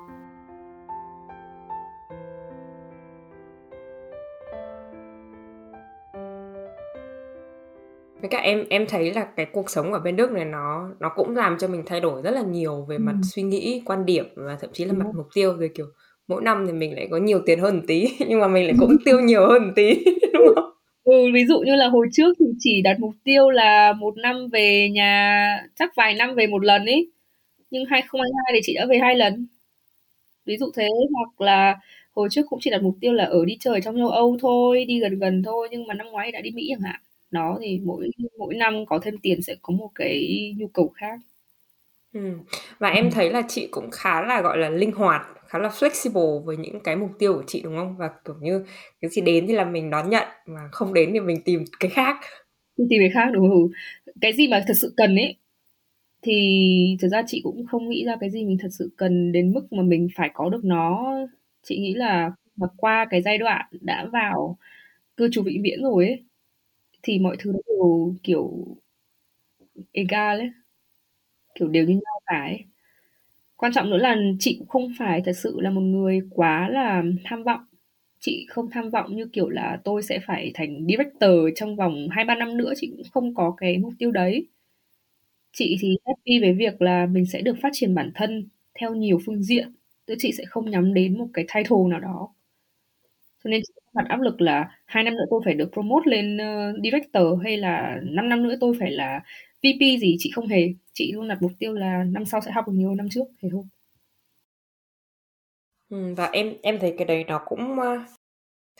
Với cả em em thấy là cái cuộc sống ở bên Đức này nó nó cũng làm cho mình thay đổi rất là nhiều về mặt Ừm. suy nghĩ, quan điểm và thậm chí là mặt mục tiêu rồi, kiểu, mỗi năm thì mình lại có nhiều tiền hơn một tí, *laughs* nhưng mà mình lại cũng *laughs* tiêu nhiều hơn một tí, *laughs* đúng không? Ừ, ví dụ như là hồi trước thì chỉ đặt mục tiêu là một năm về nhà chắc vài năm về một lần ấy, nhưng 2022 thì chị đã về hai lần. Ví dụ thế, hoặc là hồi trước cũng chỉ đặt mục tiêu là ở đi chơi trong châu Âu thôi, đi gần gần thôi, nhưng mà năm ngoái đã đi Mỹ chẳng hạn. Đó, thì mỗi mỗi năm có thêm tiền sẽ có một cái nhu cầu khác. Ừm, và em Ừm. thấy là chị cũng khá là, gọi là, linh hoạt, khá là flexible với những cái mục tiêu của chị, đúng không? Và, kiểu như, cái gì đến thì là mình đón nhận, mà không đến thì mình tìm cái khác. Tìm cái khác, đúng, ừ. Cái gì mà thật sự cần ấy, thì thực ra chị cũng không nghĩ ra cái gì mình thật sự cần đến mức mà mình phải có được nó. Chị nghĩ là mà qua cái giai đoạn đã vào cư trú vĩnh viễn rồi ấy, thì mọi thứ nó đều, kiểu, egal ấy, kiểu, đều như nhau cả ấy. Quan trọng nữa là chị cũng không phải thật sự là một người quá là tham vọng. Chị không tham vọng như kiểu là tôi sẽ phải thành director trong vòng 2-3 năm nữa, chị cũng không có cái mục tiêu đấy. Chị thì happy với việc là mình sẽ được phát triển bản thân theo nhiều phương diện, Tức chị sẽ không nhắm đến một cái title nào đó. Cho nên chị mặt áp lực là hai năm nữa tôi phải được promote lên, uh, director hay là 5 năm nữa tôi phải là VP gì, chị không hề. Chị luôn đặt mục tiêu là năm sau sẽ học được nhiều hơn năm trước, thế thôi. Ừ, và em em thấy cái đấy nó cũng, ờ,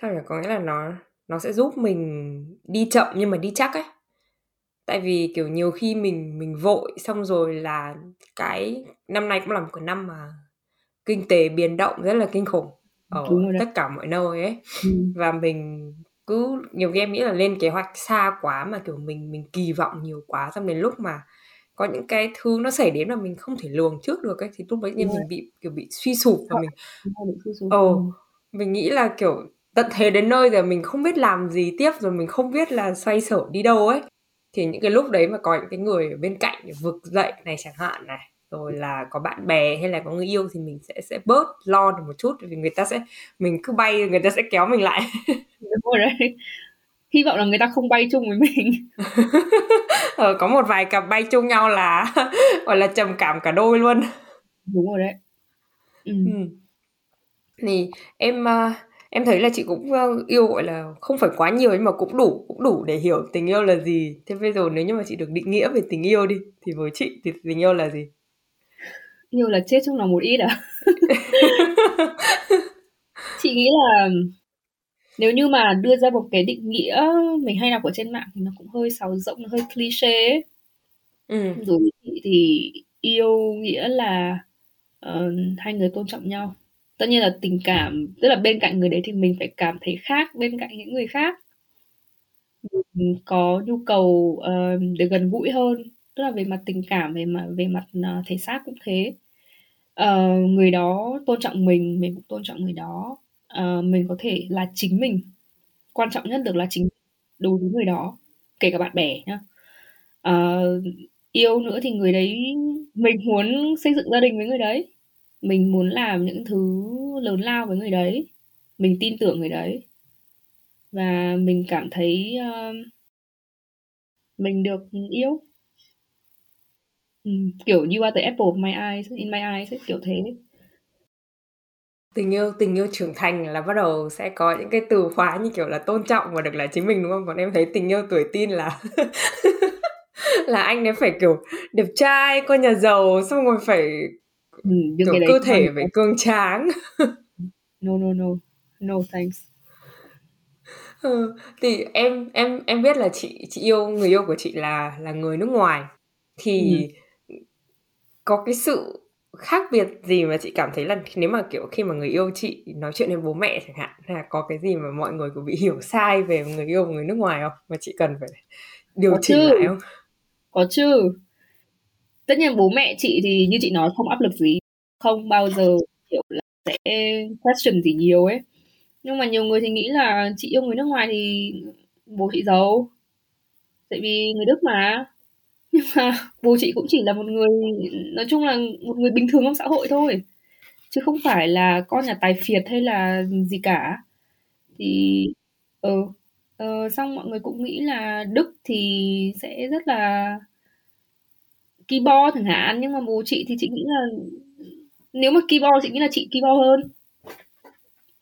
sao nhỉ? Có nghĩa là nó nó sẽ giúp mình đi chậm nhưng mà đi chắc ấy. Tại vì, kiểu, nhiều khi mình mình vội xong rồi là cái năm nay cũng là một cái năm mà kinh tế biến động rất là kinh khủng ở Đúng rồi đấy. tất cả mọi nơi ấy. Ừm. Và mình cứ nhiều khi em nghĩ là lên kế hoạch xa quá mà, kiểu, mình mình kỳ vọng nhiều quá, xong đến lúc mà có những cái thứ nó xảy đến mà mình không thể lường trước được ấy, thì lúc đấy rồi. mình bị, kiểu, bị suy sụp và mình ờ, ừm. mình nghĩ là, kiểu, tận thế đến nơi rồi mình không biết làm gì tiếp, rồi mình không biết là xoay sở đi đâu ấy. Thì những cái lúc đấy mà có những cái người ở bên cạnh vực dậy này chẳng hạn này, rồi là có bạn bè hay là có người yêu thì mình sẽ sẽ bớt lo được một chút, vì người ta sẽ mình cứ bay người ta sẽ kéo mình lại. *laughs* Đúng rồi đấy. Hy vọng là người ta không bay chung với mình. *laughs* Ờ, có một vài cặp bay chung nhau là, *laughs* gọi là, trầm cảm cả đôi luôn. Đúng rồi đấy. Ừm. Ừm. Thì em, a, em thấy là chị cũng, ơ, yêu, gọi là, không phải quá nhiều nhưng mà cũng đủ cũng đủ để hiểu tình yêu là gì. Thế bây giờ nếu như mà chị được định nghĩa về tình yêu đi, thì với chị thì tình yêu là gì? Yêu là chết trong lòng một ít à? *laughs* Chị nghĩ là nếu như mà đưa ra một cái định nghĩa mình hay đọc ở trên mạng thì nó cũng hơi sáo rỗng, nó hơi cliché ấy. Ừm. Đối với chị thì yêu nghĩa là, ờ, hai người tôn trọng nhau. Tất nhiên là tình cảm tức là bên cạnh người đấy thì mình phải cảm thấy khác bên cạnh những người khác. Mình có nhu cầu, ờ, được gần gũi hơn, tức là về mặt tình cảm, về mặt về mặt, ờ, thể xác cũng thế. uh, người đó tôn trọng mình, mình cũng tôn trọng người đó. uh, mình có thể là chính mình, quan trọng nhất được là chính đối với người đó, kể cả bạn bè nhá. uh, yêu nữa thì người đấy mình muốn xây dựng gia đình với người đấy, mình muốn làm những thứ lớn lao với người đấy, mình tin tưởng người đấy. Và mình cảm thấy, uh, mình được yêu. Ừm, kiểu you are the apple of my eyes, in my eyes ấy, kiểu thế. Tình yêu tình yêu trưởng thành là bắt đầu sẽ có những cái từ khóa như kiểu là tôn trọng và được là chính mình, đúng không? Còn em thấy tình yêu tuổi teen là *laughs* là anh ấy phải, kiểu, đẹp trai, con nhà giàu, xong rồi phải, nhưng kiểu, cơ thể phải cường tráng. No, no, no. No thanks. Ừ, thì em em em biết là chị chị yêu người yêu của chị là là người nước ngoài. Thì, Ừm. Có cái sự khác biệt gì mà chị cảm thấy là nếu mà, kiểu, khi mà người yêu chị nói chuyện với bố mẹ chẳng hạn, là có cái gì mà mọi người có bị hiểu sai về người yêu của người nước ngoài không? Mà chị cần phải điều Có chỉnh chứ, lại không? có chứ. Tất nhiên bố mẹ chị thì như chị nói không áp lực gì, không bao giờ, kiểu là, sẽ question gì nhiều ấy. Nhưng mà nhiều người thì nghĩ là chị yêu người nước ngoài thì bố chị giàu. Tại vì người Đức mà. Nhưng mà bố chị cũng chỉ là một người nói chung là một người bình thường trong xã hội thôi, chứ không phải là con nhà tài phiệt hay là gì cả. Thì ừ. Ờ, xong mọi người cũng nghĩ là Đức thì sẽ rất là keyboard chẳng hạn nhưng mà bố chị thì chị nghĩ là nếu mà keyboard chị nghĩ là chị keyboard hơn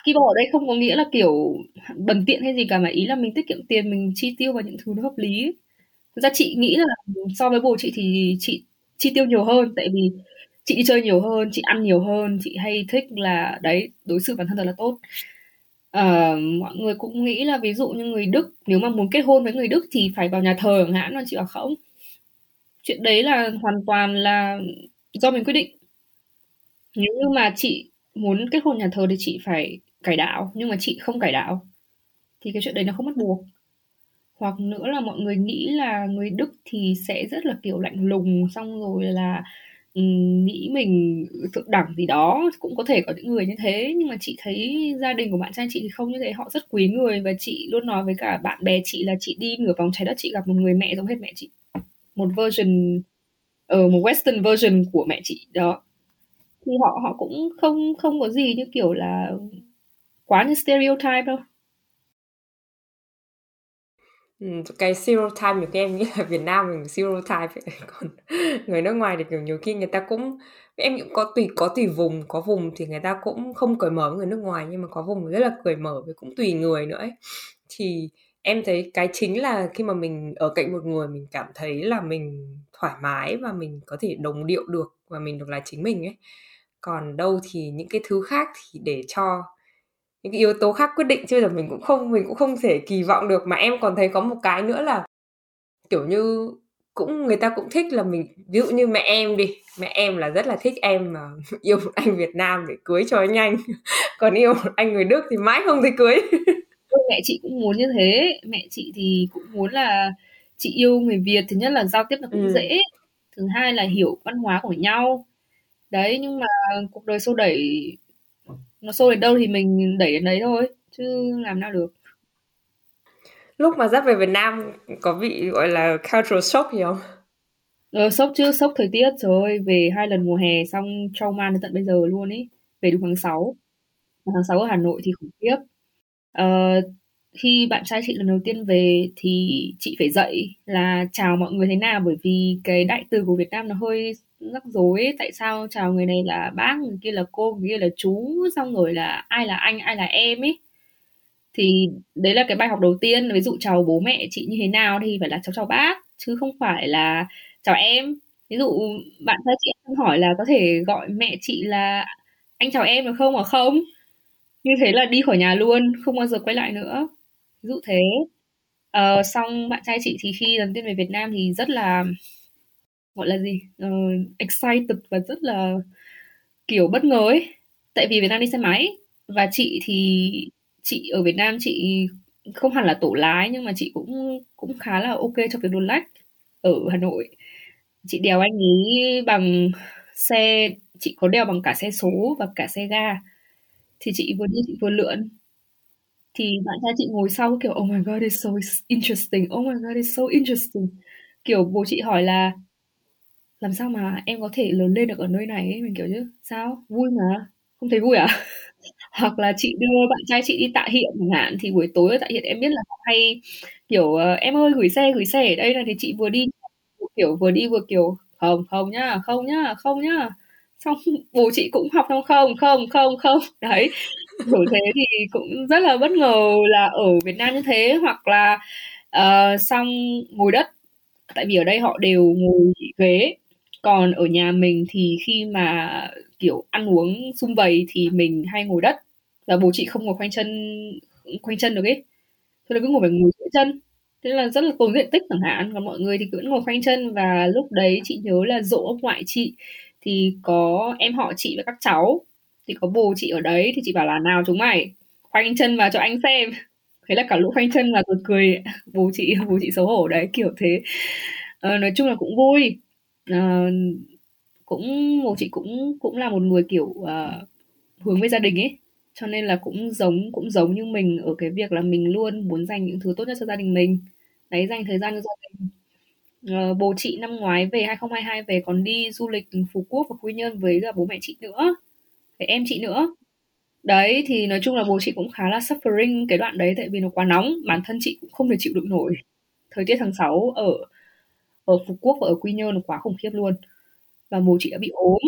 keyboard ở đây không có nghĩa là kiểu bần tiện hay gì cả mà ý là mình tiết kiệm tiền mình chi tiêu vào những thứ nó hợp lý thực ra chị nghĩ là so với bố chị thì chị chi tiêu nhiều hơn tại vì chị đi chơi nhiều hơn chị ăn nhiều hơn chị hay thích là đấy đối xử bản thân thật là tốt. Uh, mọi người cũng nghĩ là ví dụ như người Đức nếu mà muốn kết hôn với người Đức thì phải vào nhà thờ chẳng hạn mà chị bảo không. Chuyện đấy là hoàn toàn là do mình quyết định. Nếu như mà chị muốn kết hôn nhà thờ thì chị phải cải đạo nhưng mà chị không cải đạo thì cái chuyện đấy nó không bắt buộc hoặc nữa là mọi người nghĩ là người Đức thì sẽ rất là kiểu lạnh lùng xong rồi là nghĩ mình thượng đẳng gì đó cũng có thể có những người như thế. Nhưng mà chị thấy gia đình của bạn trai chị thì không như thế. Họ rất quý người và chị luôn nói với cả bạn bè chị là chị đi nửa vòng trái đất chị gặp một người mẹ giống hết mẹ chị. Một version ở uh, một western version của mẹ chị đó. Thì họ họ cũng không không có gì như kiểu là quá như stereotype đâu. Ừ, cái stereotype nhiều khi em nghĩ là Việt Nam mình stereotype *laughs* còn người nước ngoài thì kiểu nhiều khi người ta cũng em cũng có tùy có tùy vùng có vùng thì người ta cũng không cởi mở với người nước ngoài nhưng mà có vùng rất là cởi mở với cũng tùy người nữa ấy. thì em thấy cái chính là khi mà mình ở cạnh một người mình cảm thấy là mình thoải mái và mình có thể đồng điệu được và mình được là chính mình ấy còn đâu thì những cái thứ khác thì để cho những cái yếu tố khác quyết định chứ là mình cũng không mình cũng không thể kỳ vọng được. Mà em còn thấy có một cái nữa là kiểu như cũng người ta cũng thích là mình ví dụ như mẹ em đi. Mẹ em là rất là thích em mà *laughs* yêu một anh Việt Nam để cưới cho nhanh *laughs* còn yêu một anh người Đức thì mãi không thể cưới. Mẹ chị cũng muốn như thế. Mẹ chị thì cũng muốn là chị yêu người Việt thứ nhất là giao tiếp nó cũng ừ. dễ. Thứ hai là hiểu văn hóa của nhau. Đấy nhưng mà cuộc đời xô đẩy nó xô đến đâu thì mình đẩy đến đấy thôi chứ làm nào được. Lúc mà dắt về Việt Nam có bị gọi là cultural shock gì không? Ờ, sốc chứ, sốc thời tiết. Rồi về hai lần mùa hè xong trauma đến tận bây giờ luôn ấy về đúng tháng 6 tháng 6 ở Hà Nội thì khủng khiếp. Ờ, khi bạn trai chị lần đầu tiên về thì chị phải dạy là chào mọi người thế nào bởi vì cái đại từ của Việt Nam nó hơi rắc rối ấy. tại sao chào người này là bác người kia là cô người kia là chú xong rồi là ai là anh ai là em ấy. Thì đấy là cái bài học đầu tiên ví dụ chào bố mẹ chị như thế nào thì phải là cháu chào bác chứ không phải là chào em. Ví dụ bạn trai chị hỏi là có thể gọi mẹ chị là anh chào em được không? Ở không? Như thế là đi khỏi nhà luôn không bao giờ quay lại nữa. Ví dụ thế. Ờ, xong bạn trai chị thì khi lần tiên về Việt Nam thì rất là gọi là gì? Uh, excited và rất là kiểu bất ngờ ấy. Tại vì Việt Nam đi xe máy và chị thì chị ở Việt Nam chị không hẳn là tổ lái nhưng mà chị cũng cũng khá là ok cho việc đồn lách ở Hà Nội. Chị đèo anh ấy bằng xe chị có đèo bằng cả xe số và cả xe ga. Thì chị vừa đi chị vừa lượn. Thì bạn trai chị ngồi sau kiểu oh my god it's so interesting. Oh my god it's so interesting. Kiểu bố chị hỏi là làm sao mà em có thể lớn lên được ở nơi này ấy? mình kiểu chứ sao? Vui mà không thấy vui à? *laughs* Hoặc là chị đưa bạn trai chị đi tạ hiện chẳng hạn thì buổi tối ở tạ hiện em biết là họ hay kiểu ờ, em ơi gửi xe gửi xe ở đây là thì chị vừa đi kiểu vừa đi vừa kiểu không không nhá không nhá không nhá. Xong *laughs* bố chị cũng học xong không không không không. *laughs* Đấy. Kiểu thế thì cũng rất là bất ngờ là ở Việt Nam như thế hoặc là uh, xong ngồi đất. Tại vì ở đây họ đều ngồi ghế còn ở nhà mình thì khi mà kiểu ăn uống sum vầy thì mình hay ngồi đất và bố chị không ngồi khoanh chân khoanh chân được ấy. Thế là cứ ngồi phải ngồi giữa chân. Thế là rất là tốn diện tích chẳng hạn còn mọi người thì cứ ngồi khoanh chân và lúc đấy chị nhớ là dỗ ông ngoại chị thì có em họ chị và các cháu thì có bố chị ở đấy thì chị bảo là nào chúng mày khoanh chân vào cho anh xem. Thế là cả lũ khoanh chân và rồi cười bố chị bố chị xấu hổ đấy kiểu thế. Ờ, nói chung là cũng vui. Ờ, cũng bố chị cũng cũng là một người kiểu uh, hướng với gia đình ấy. Cho nên là cũng giống cũng giống như mình ở cái việc là mình luôn muốn dành những thứ tốt nhất cho gia đình mình. Đấy dành thời gian cho gia đình. Uh, bố chị năm ngoái về 2022 về còn đi du lịch Phú Quốc và Quy Nhơn với cả bố mẹ chị nữa. Với em chị nữa. Đấy thì nói chung là bố chị cũng khá là suffering cái đoạn đấy tại vì nó quá nóng. Bản thân chị cũng không thể chịu đựng nổi. Thời tiết tháng 6 ở ở Phú Quốc và ở Quy Nhơn nó quá khủng khiếp luôn. Và bố chị đã bị ốm.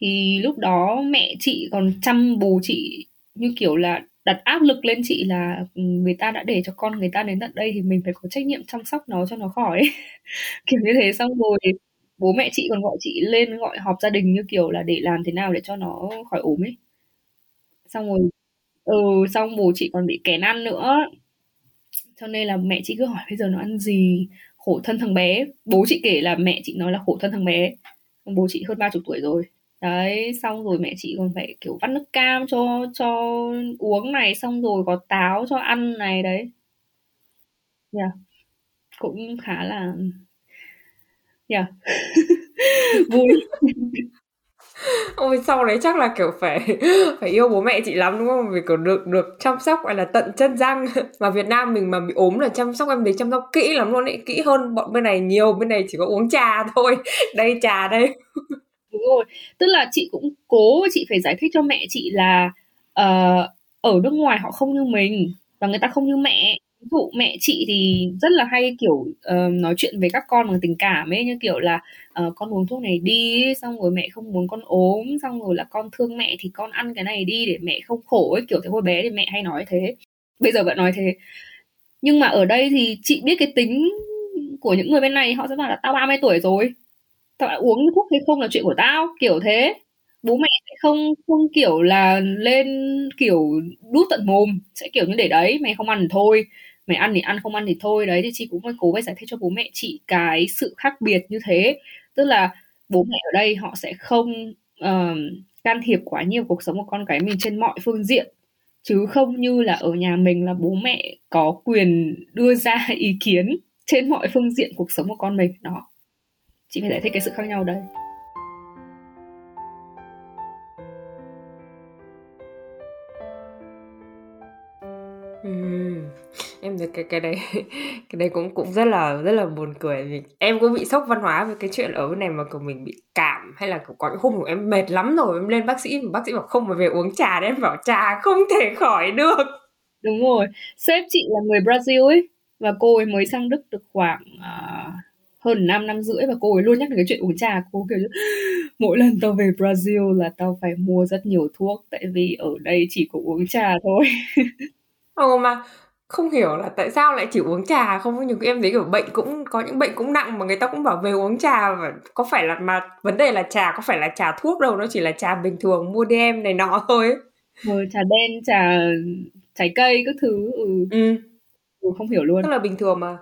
Thì lúc đó mẹ chị còn chăm bố chị như kiểu là đặt áp lực lên chị là ừ, người ta đã để cho con người ta đến tận đây thì mình phải có trách nhiệm chăm sóc nó cho nó khỏi. *laughs* Kiểu như thế. Xong rồi bố mẹ chị còn gọi chị lên, gọi họp gia đình như kiểu là để làm thế nào để cho nó khỏi ốm ấy. Xong rồi ừ xong bố chị còn bị kén ăn nữa. Cho nên là mẹ chị cứ hỏi bây giờ nó ăn gì? Khổ thân thằng bé. Bố chị kể là mẹ chị nói là khổ thân thằng bé. Bố chị hơn ba chục tuổi rồi. Đấy, xong rồi mẹ chị còn phải, kiểu, vắt nước cam cho cho uống này, xong rồi có táo cho ăn này, đấy. Yeah. cũng khá là, yeah. *laughs* vui. Ôi sau đấy chắc là kiểu phải *laughs* phải yêu bố mẹ chị lắm đúng không? Vì kiểu được được chăm sóc gọi là tận chân răng. *laughs* Mà Việt Nam mình mà bị ốm là chăm sóc em thấy chăm sóc kỹ lắm luôn ấy, kỹ hơn bọn bên này nhiều, bên này chỉ có uống trà *laughs* thôi. Đây trà đây. Đúng rồi. Tức là chị cũng cố chị phải giải thích cho mẹ chị là uh, ở nước ngoài họ không như mình và người ta không như mẹ ví dụ mẹ chị thì rất là hay kiểu uh, nói chuyện với các con bằng tình cảm ấy như kiểu là uh, con uống thuốc này đi xong rồi mẹ không muốn con ốm xong rồi là con thương mẹ thì con ăn cái này đi để mẹ không khổ ấy. Kiểu thế hồi bé thì mẹ hay nói thế bây giờ vẫn nói thế. Nhưng mà ở đây thì chị biết cái tính của những người bên này họ sẽ bảo là tao 30 tuổi rồi tao đã uống thuốc hay không là chuyện của tao. Kiểu thế bố mẹ sẽ không không kiểu là lên kiểu đút tận mồm sẽ kiểu như để đấy mày không ăn thì thôi. Mày ăn thì ăn không ăn thì thôi. Đấy thì chị cũng phải cố phải giải thích cho bố mẹ chị cái sự khác biệt như thế. Tức là bố mẹ ở đây họ sẽ không uh, can thiệp quá nhiều cuộc sống của con cái mình trên mọi phương diện. Chứ không như là ở nhà mình là bố mẹ có quyền đưa ra *laughs* ý kiến trên mọi phương diện cuộc sống của con mình. Đó. Chị phải giải thích cái sự khác nhau đây em thấy cái cái đấy *laughs* cái đấy cũng cũng rất là rất là buồn cười vì em cũng bị sốc văn hóa về cái chuyện ở bên này mà kiểu mình bị cảm hay là có những hôm của em mệt lắm rồi em lên bác sĩ bác sĩ bảo không mà về uống trà đấy em bảo trà không thể *laughs* khỏi được. Đúng rồi. Sếp chị là người Brazil ấy và cô ấy mới sang Đức được khoảng uh, hơn 5 năm rưỡi và cô ấy luôn nhắc đến cái chuyện uống trà. Cô kiểu mỗi lần tao về Brazil là tao phải mua rất nhiều thuốc tại vì ở đây chỉ có uống trà thôi. *laughs* Ồ mà không hiểu là tại sao lại chỉ uống trà không? Nhiều em thấy kiểu bệnh cũng có những bệnh cũng nặng mà người ta cũng bảo về uống trà và có phải là mà vấn đề là trà có phải là trà thuốc đâu nó chỉ là trà bình thường mua đem này nọ thôi. Ừ, trà đen trà trái cây các thứ ừ. ừ. ừ không hiểu luôn. Tức là bình thường mà.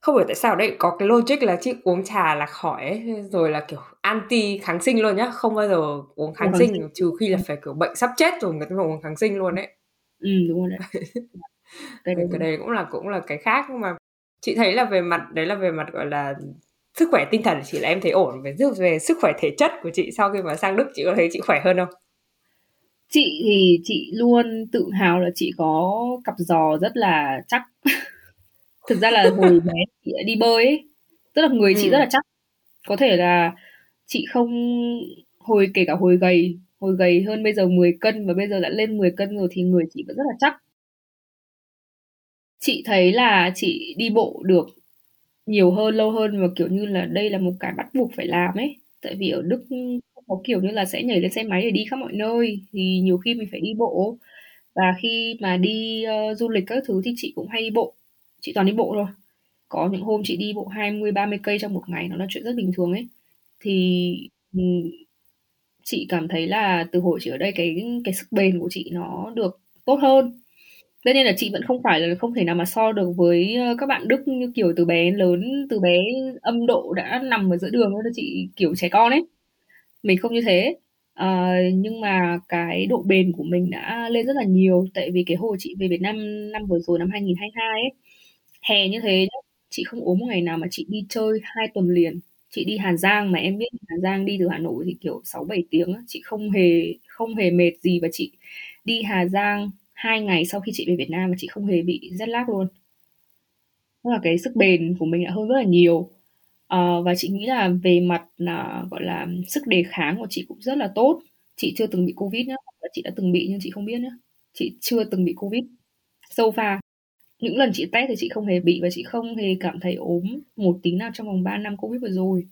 Không hiểu tại sao đấy có cái logic là chị uống trà là khỏi ấy, rồi là kiểu anti kháng sinh luôn nhá không bao giờ uống kháng, sinh, sinh. trừ khi là phải kiểu bệnh sắp chết rồi người ta mới uống kháng sinh luôn đấy ừ đúng rồi đấy *laughs* cái đấy, cái đấy cũng là cũng là cái khác nhưng mà chị thấy là về mặt đấy là về mặt gọi là sức khỏe tinh thần chị là em thấy ổn về về sức khỏe thể chất của chị sau khi mà sang Đức chị có thấy chị khỏe hơn không? Chị thì chị luôn tự hào là chị có cặp giò rất là chắc. *laughs* Thực ra là hồi bé chị đi bơi ấy, tức là người chị ừ. rất là chắc. Có thể là chị không hồi kể cả hồi gầy, hồi gầy hơn bây giờ 10 cân và bây giờ đã lên 10 cân rồi thì người chị vẫn rất là chắc chị thấy là chị đi bộ được nhiều hơn lâu hơn và kiểu như là đây là một cái bắt buộc phải làm ấy. Tại vì ở Đức không có kiểu như là sẽ nhảy lên xe máy để đi khắp mọi nơi thì nhiều khi mình phải đi bộ. Và khi mà đi uh, du lịch các thứ thì chị cũng hay đi bộ. Chị toàn đi bộ thôi. Có những hôm chị đi bộ 20 30 cây trong một ngày nó là chuyện rất bình thường ấy. Thì ừ, chị cảm thấy là từ hồi chị ở đây cái cái sức bền của chị nó được tốt hơn tất nhiên là chị vẫn không phải là không thể nào mà so được với ờ, các bạn Đức như kiểu từ bé lớn từ bé âm độ đã nằm ở giữa đường đó chị kiểu trẻ con ấy. Mình không như thế. À, nhưng mà cái độ bền của mình đã lên rất là nhiều tại vì cái hồi chị về Việt Nam năm vừa rồi năm 2022 ấy hè như thế chị không ốm một ngày nào mà chị đi chơi hai tuần liền. Chị đi Hà Giang mà em biết Hà Giang đi từ Hà Nội thì kiểu 6 7 tiếng chị không hề không hề mệt gì và chị đi Hà Giang hai ngày sau khi chị về Việt Nam và chị không hề bị jet lag luôn. Tức là cái sức bền của mình đã hơn rất là nhiều. Uh, và chị nghĩ là về mặt là gọi là sức đề kháng của chị cũng rất là tốt. Chị chưa từng bị covid nhá chị đã từng bị nhưng chị không biết nhá chị chưa từng bị covid. So far những lần chị test thì chị không hề bị và chị không hề cảm thấy ốm một tí nào trong vòng 3 năm covid vừa rồi.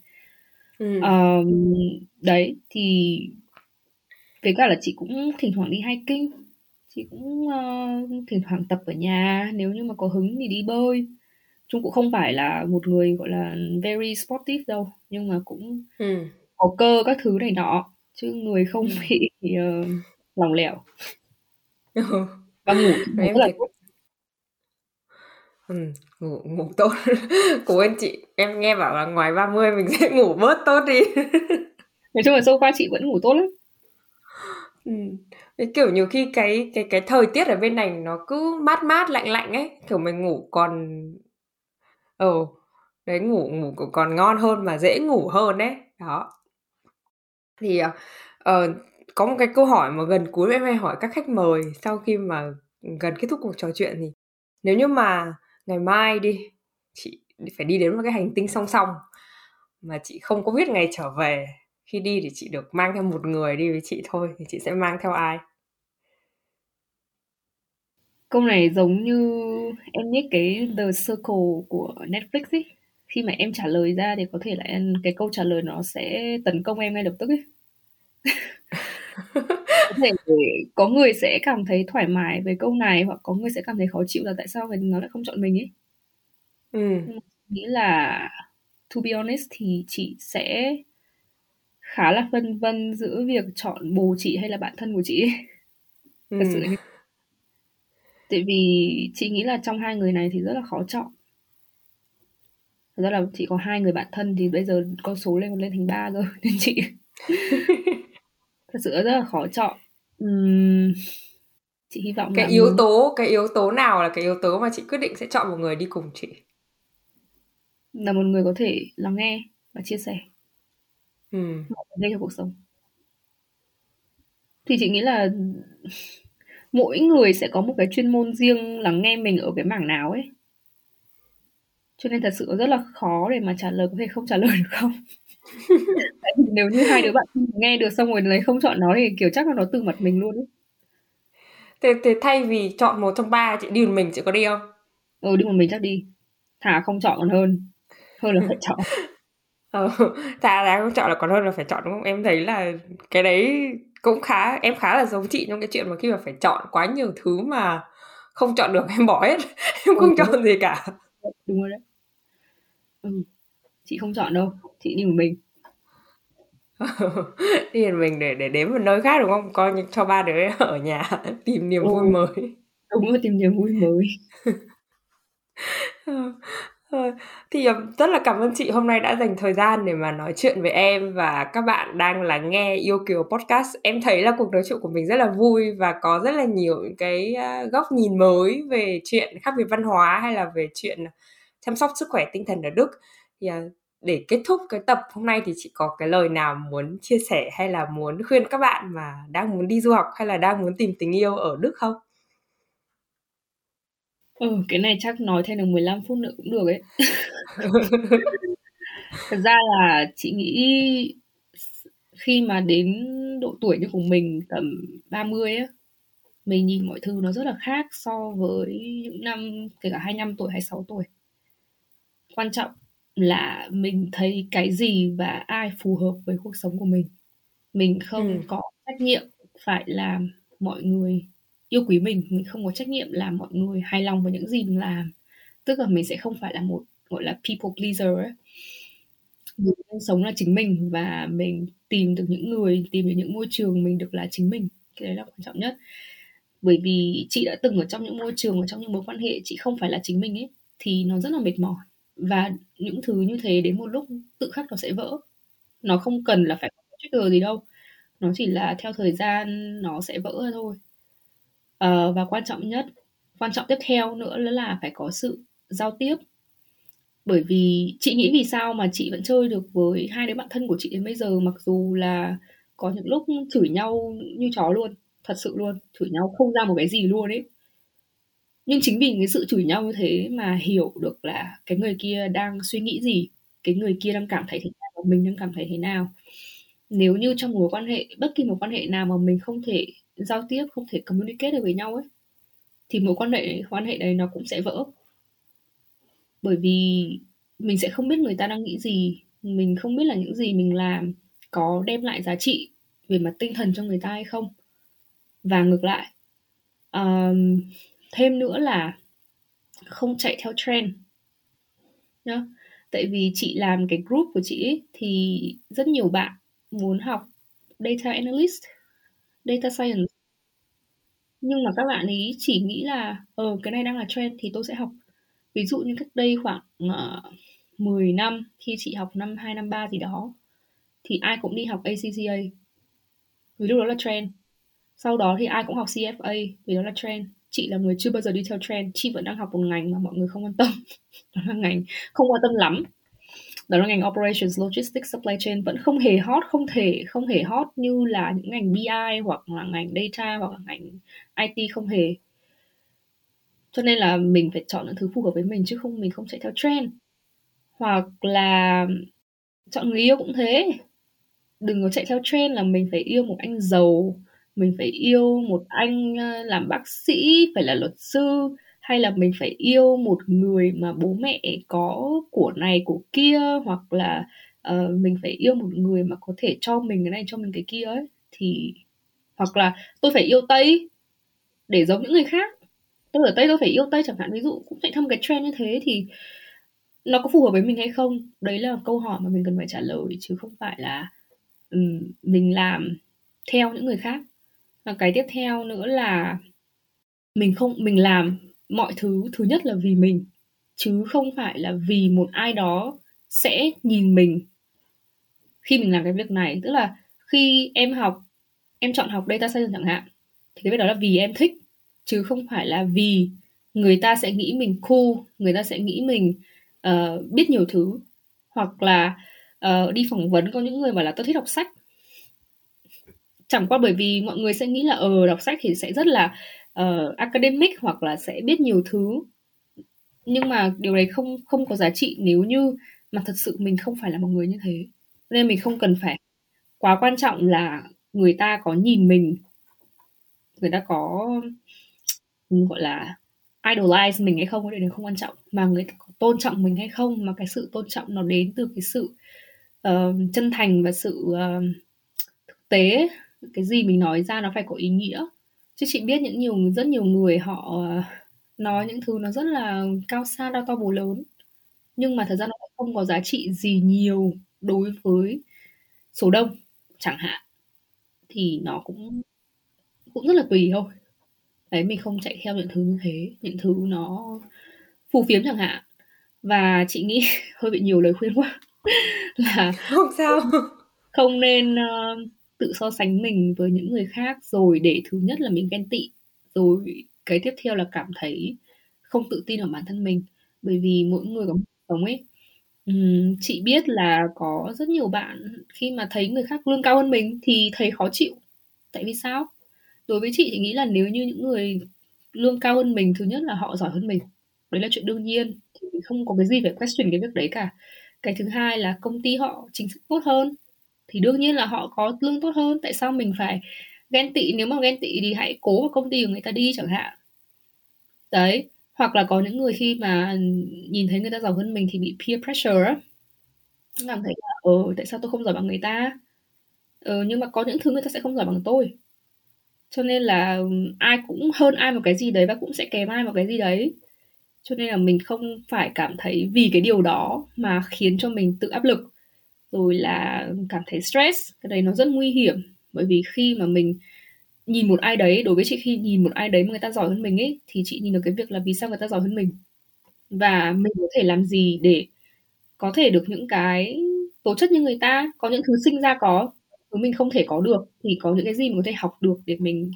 Ừ. uh, đấy thì với cả là chị cũng thỉnh thoảng đi hiking chị cũng uh, thỉnh thoảng tập ở nhà nếu như mà có hứng thì đi bơi. Chúng cũng không phải là một người gọi là very sportive đâu nhưng mà cũng ừ. có cơ các thứ này nọ chứ người không ừ. bị uh, lòng lẻo. Và ngủ *laughs* rất là tốt. Ừ, ngủ ngủ tốt. *laughs* Của anh chị em nghe bảo là ngoài 30 mình sẽ ngủ bớt tốt đi. *laughs* Nói chung là sâu qua chị vẫn ngủ tốt lắm. Ừ kiểu nhiều khi cái cái cái thời tiết ở bên này nó cứ mát mát lạnh lạnh ấy kiểu mình ngủ còn ờ ừ, đấy ngủ ngủ còn ngon hơn và dễ ngủ hơn đấy đó. Thì uh, có một cái câu hỏi mà gần cuối em hay hỏi các khách mời sau khi mà gần kết thúc cuộc trò chuyện thì nếu như mà ngày mai đi chị phải đi đến một cái hành tinh song song mà chị không có biết ngày trở về khi đi thì chị được mang theo một người đi với chị thôi thì chị sẽ mang theo ai? Câu này giống như em biết cái The Circle của Netflix ấy khi mà em trả lời ra thì có thể là em, cái câu trả lời nó sẽ tấn công em ngay lập tức ấy *laughs* có thể có người sẽ cảm thấy thoải mái với câu này hoặc có người sẽ cảm thấy khó chịu là tại sao người nó lại không chọn mình ấy ừ. nghĩ là to be honest thì chị sẽ khá là phân vân giữa việc chọn bồ chị hay là bạn thân của chị ừ. thật sự tại vì chị nghĩ là trong hai người này thì rất là khó chọn. Thật ra là chị có hai người bạn thân thì bây giờ con số lên lên thành ba rồi *laughs* nên chị thật sự rất là khó chọn. Uhm, chị hy vọng cái yếu mình... tố cái yếu tố nào là cái yếu tố mà chị quyết định sẽ chọn một người đi cùng chị? Là một người có thể lắng nghe và chia sẻ. Ừ. mọi vấn đề trong cuộc sống. Thì chị nghĩ là mỗi người sẽ có một cái chuyên môn riêng lắng nghe mình ở cái mảng nào ấy. Cho nên thật sự rất là khó để mà trả lời có thể không trả lời được không? *laughs* Nếu như hai đứa bạn nghe được xong rồi lấy không chọn nó thì kiểu chắc là nó từ mặt mình luôn ấy. Thế, thế thay vì chọn một trong ba chị đi một mình chị có đi không? Ừ đi một mình chắc đi. Thà không chọn còn hơn. Hơn là phải *laughs* chọn. Ờ, thà là không chọn là còn hơn là phải chọn đúng không? Em thấy là cái đấy cũng khá em khá là giống chị trong cái chuyện mà khi mà phải chọn quá nhiều thứ mà không chọn được *laughs* em bỏ hết. Em không ừ, chọn gì cả. Đúng rồi đấy. Ừ. chị không chọn đâu chị đi một mình. *laughs* Đi một mình để để đến một nơi khác đúng không? Coi như cho ba đứa *laughs* ở nhà tìm niềm ừ. vui mới. Đúng rồi tìm niềm vui mới thì ờ, rất là cảm ơn chị hôm nay đã dành thời gian để mà nói chuyện với em và các bạn đang là nghe yêu kiều podcast em thấy là cuộc nói chuyện của mình rất là vui và có rất là nhiều cái ờ, góc nhìn mới về chuyện khác biệt văn hóa hay là về chuyện chăm sóc sức khỏe tinh thần ở đức thì ờ, để kết thúc cái tập hôm nay thì chị có cái lời nào muốn chia sẻ hay là muốn khuyên các bạn mà đang muốn đi du học hay là đang muốn tìm tình yêu ở Đức không? Ừ, cái này chắc nói thêm được 15 phút nữa cũng được ấy. *laughs* Thật ra là chị nghĩ khi mà đến độ tuổi như của mình tầm 30 á, mình nhìn mọi thứ nó rất là khác so với những năm kể cả 25 tuổi hay 6 tuổi. Quan trọng là mình thấy cái gì và ai phù hợp với cuộc sống của mình mình không ừ. có trách nhiệm phải làm mọi người yêu quý mình mình không có trách nhiệm làm mọi người hài lòng với những gì mình làm. Tức là mình sẽ không phải là một, gọi là, people pleaser ấy. mình sống là chính mình và mình tìm được những người, tìm được những môi trường mình được là chính mình. Cái đấy là quan trọng nhất. Bởi vì chị đã từng ở trong những môi trường, ở trong những mối quan hệ chị không phải là chính mình ấy, thì nó rất là mệt mỏi. Và những thứ như thế đến một lúc tự khắc nó sẽ vỡ. Nó không cần là phải có trigger gì đâu. Nó chỉ là theo thời gian nó sẽ vỡ thôi uh, và quan trọng nhất quan trọng tiếp theo nữa là phải có sự giao tiếp. Bởi vì chị nghĩ vì sao mà chị vẫn chơi được với hai đứa bạn thân của chị đến bây giờ mặc dù là có những lúc chửi nhau như chó luôn thật sự luôn chửi nhau không ra một cái gì luôn ấy. Nhưng chính vì cái sự chửi nhau như thế mà hiểu được là cái người kia đang suy nghĩ gì cái người kia đang cảm thấy thế nào và mình đang cảm thấy thế nào. Nếu như trong mối quan hệ bất kỳ một quan hệ nào mà mình không thể giao tiếp không thể communicate được với nhau ấy thì mối quan hệ quan hệ đấy nó cũng sẽ vỡ. Bởi vì mình sẽ không biết người ta đang nghĩ gì mình không biết là những gì mình làm có đem lại giá trị về mặt tinh thần cho người ta hay không. Và ngược lại um, thêm nữa là không chạy theo trend nhá. Tại vì chị làm cái group của chị ấy, thì rất nhiều bạn muốn học data analyst data science. Nhưng mà các bạn ấy chỉ nghĩ là ờ cái này đang là trend thì tôi sẽ học. Ví dụ như cách đây khoảng ờ, uh, 10 năm khi chị học năm 2 năm 3 gì đó thì ai cũng đi học ACCA vì lúc đó là trend. Sau đó thì ai cũng học CFA vì đó là trend. Chị là người chưa bao giờ đi theo trend. Chị vẫn đang học một ngành mà mọi người không quan tâm. *laughs* Đó là ngành không quan tâm lắm đó là ngành operations logistics supply chain vẫn không hề hot, không thể, không hề hot như là những ngành BI hoặc là ngành data hoặc là ngành IT không hề. Cho nên là mình phải chọn những thứ phù hợp với mình chứ không, mình không chạy theo trend. Hoặc là chọn người yêu cũng thế. Đừng có chạy theo trend là mình phải yêu một anh giàu, mình phải yêu một anh ờ, làm bác sĩ, phải là luật sư hay là mình phải yêu một người mà bố mẹ có của này của kia hoặc là uh, mình phải yêu một người mà có thể cho mình cái này cho mình cái kia ấy thì hoặc là tôi phải yêu tây để giống những người khác. Tôi ở tây tôi phải yêu tây chẳng hạn ví dụ cũng chạy thăm cái trend như thế thì nó có phù hợp với mình hay không? Đấy là câu hỏi mà mình cần phải trả lời chứ không phải là um, mình làm theo những người khác. Và cái tiếp theo nữa là mình không mình làm mọi thứ thứ nhất là vì mình chứ không phải là vì một ai đó sẽ nhìn mình. Khi mình làm cái việc này tức là khi em học em chọn học data science chẳng hạn thì cái việc đó là vì em thích chứ không phải là vì người ta sẽ nghĩ mình cool người ta sẽ nghĩ mình uh, biết nhiều thứ hoặc là uh, đi phỏng vấn. Có những người bảo là tôi thích đọc sách. Chẳng qua bởi vì mọi người sẽ nghĩ là ờ đọc sách thì sẽ rất là uh, academic hoặc là sẽ biết nhiều thứ. Nhưng mà điều đấy không không có giá trị nếu như mà thật sự mình không phải là một người như thế. Nên mình không cần phải quá quan trọng là người ta có nhìn mình. Người ta có gọi là idolize mình hay không cái điều không quan trọng. Mà người ta có tôn trọng mình hay không mà cái sự tôn trọng nó đến từ cái sự uh, chân thành và sự uh, thực tế. Cái gì mình nói ra nó phải có ý nghĩa chứ chị biết những nhiều rất nhiều người họ ờ, nói những thứ nó rất là cao xa đao to búa lớn. Nhưng mà thật ra nó không có giá trị gì nhiều đối với số đông chẳng hạn. Thì nó cũng cũng rất là tùy thôi. Đấy mình không chạy theo những thứ như thế những thứ nó phù phiếm chẳng hạn. Và chị nghĩ *laughs* hơi bị nhiều lời khuyên quá. *laughs* Là không sao. không nên uh, tự so sánh mình với những người khác. Rồi để thứ nhất là mình ghen tị. Rồi cái tiếp theo là cảm thấy không tự tin ở bản thân mình. Bởi vì mỗi người có một sống ấy. Uhm, chị biết là có rất nhiều bạn khi mà thấy người khác lương cao hơn mình thì thấy khó chịu. Tại vì sao? Đối với chị thì nghĩ là nếu như những người lương cao hơn mình thứ nhất là họ giỏi hơn mình. Đấy là chuyện đương nhiên. Thì không có cái gì phải question cái việc đấy cả. Cái thứ hai là công ty họ chính sách tốt hơn thì đương nhiên là họ có lương tốt hơn. Tại sao mình phải ghen tị? Nếu mà ghen tị thì hãy cố vào công ty của người ta đi chẳng hạn. Đấy. Hoặc là có những người khi mà nhìn thấy người ta giàu hơn mình thì bị peer pressure á. Cảm thấy là ờ tại sao tôi không giỏi bằng người ta? Ờ nhưng mà có những thứ người ta sẽ không giỏi bằng tôi. Cho nên là ai cũng hơn ai một cái gì đấy và cũng sẽ kém ai một cái gì đấy. Cho nên là mình không phải cảm thấy vì cái điều đó mà khiến cho mình tự áp lực rồi là cảm thấy stress cái đấy nó rất nguy hiểm. Bởi vì khi mà mình nhìn một ai đấy đối với chị khi nhìn một ai đấy mà người ta giỏi hơn mình ấy thì chị nhìn được cái việc là vì sao người ta giỏi hơn mình. Và mình có thể làm gì để có thể được những cái tố chất như người ta có những thứ sinh ra có thứ mình không thể có được thì có những cái gì mình có thể học được để mình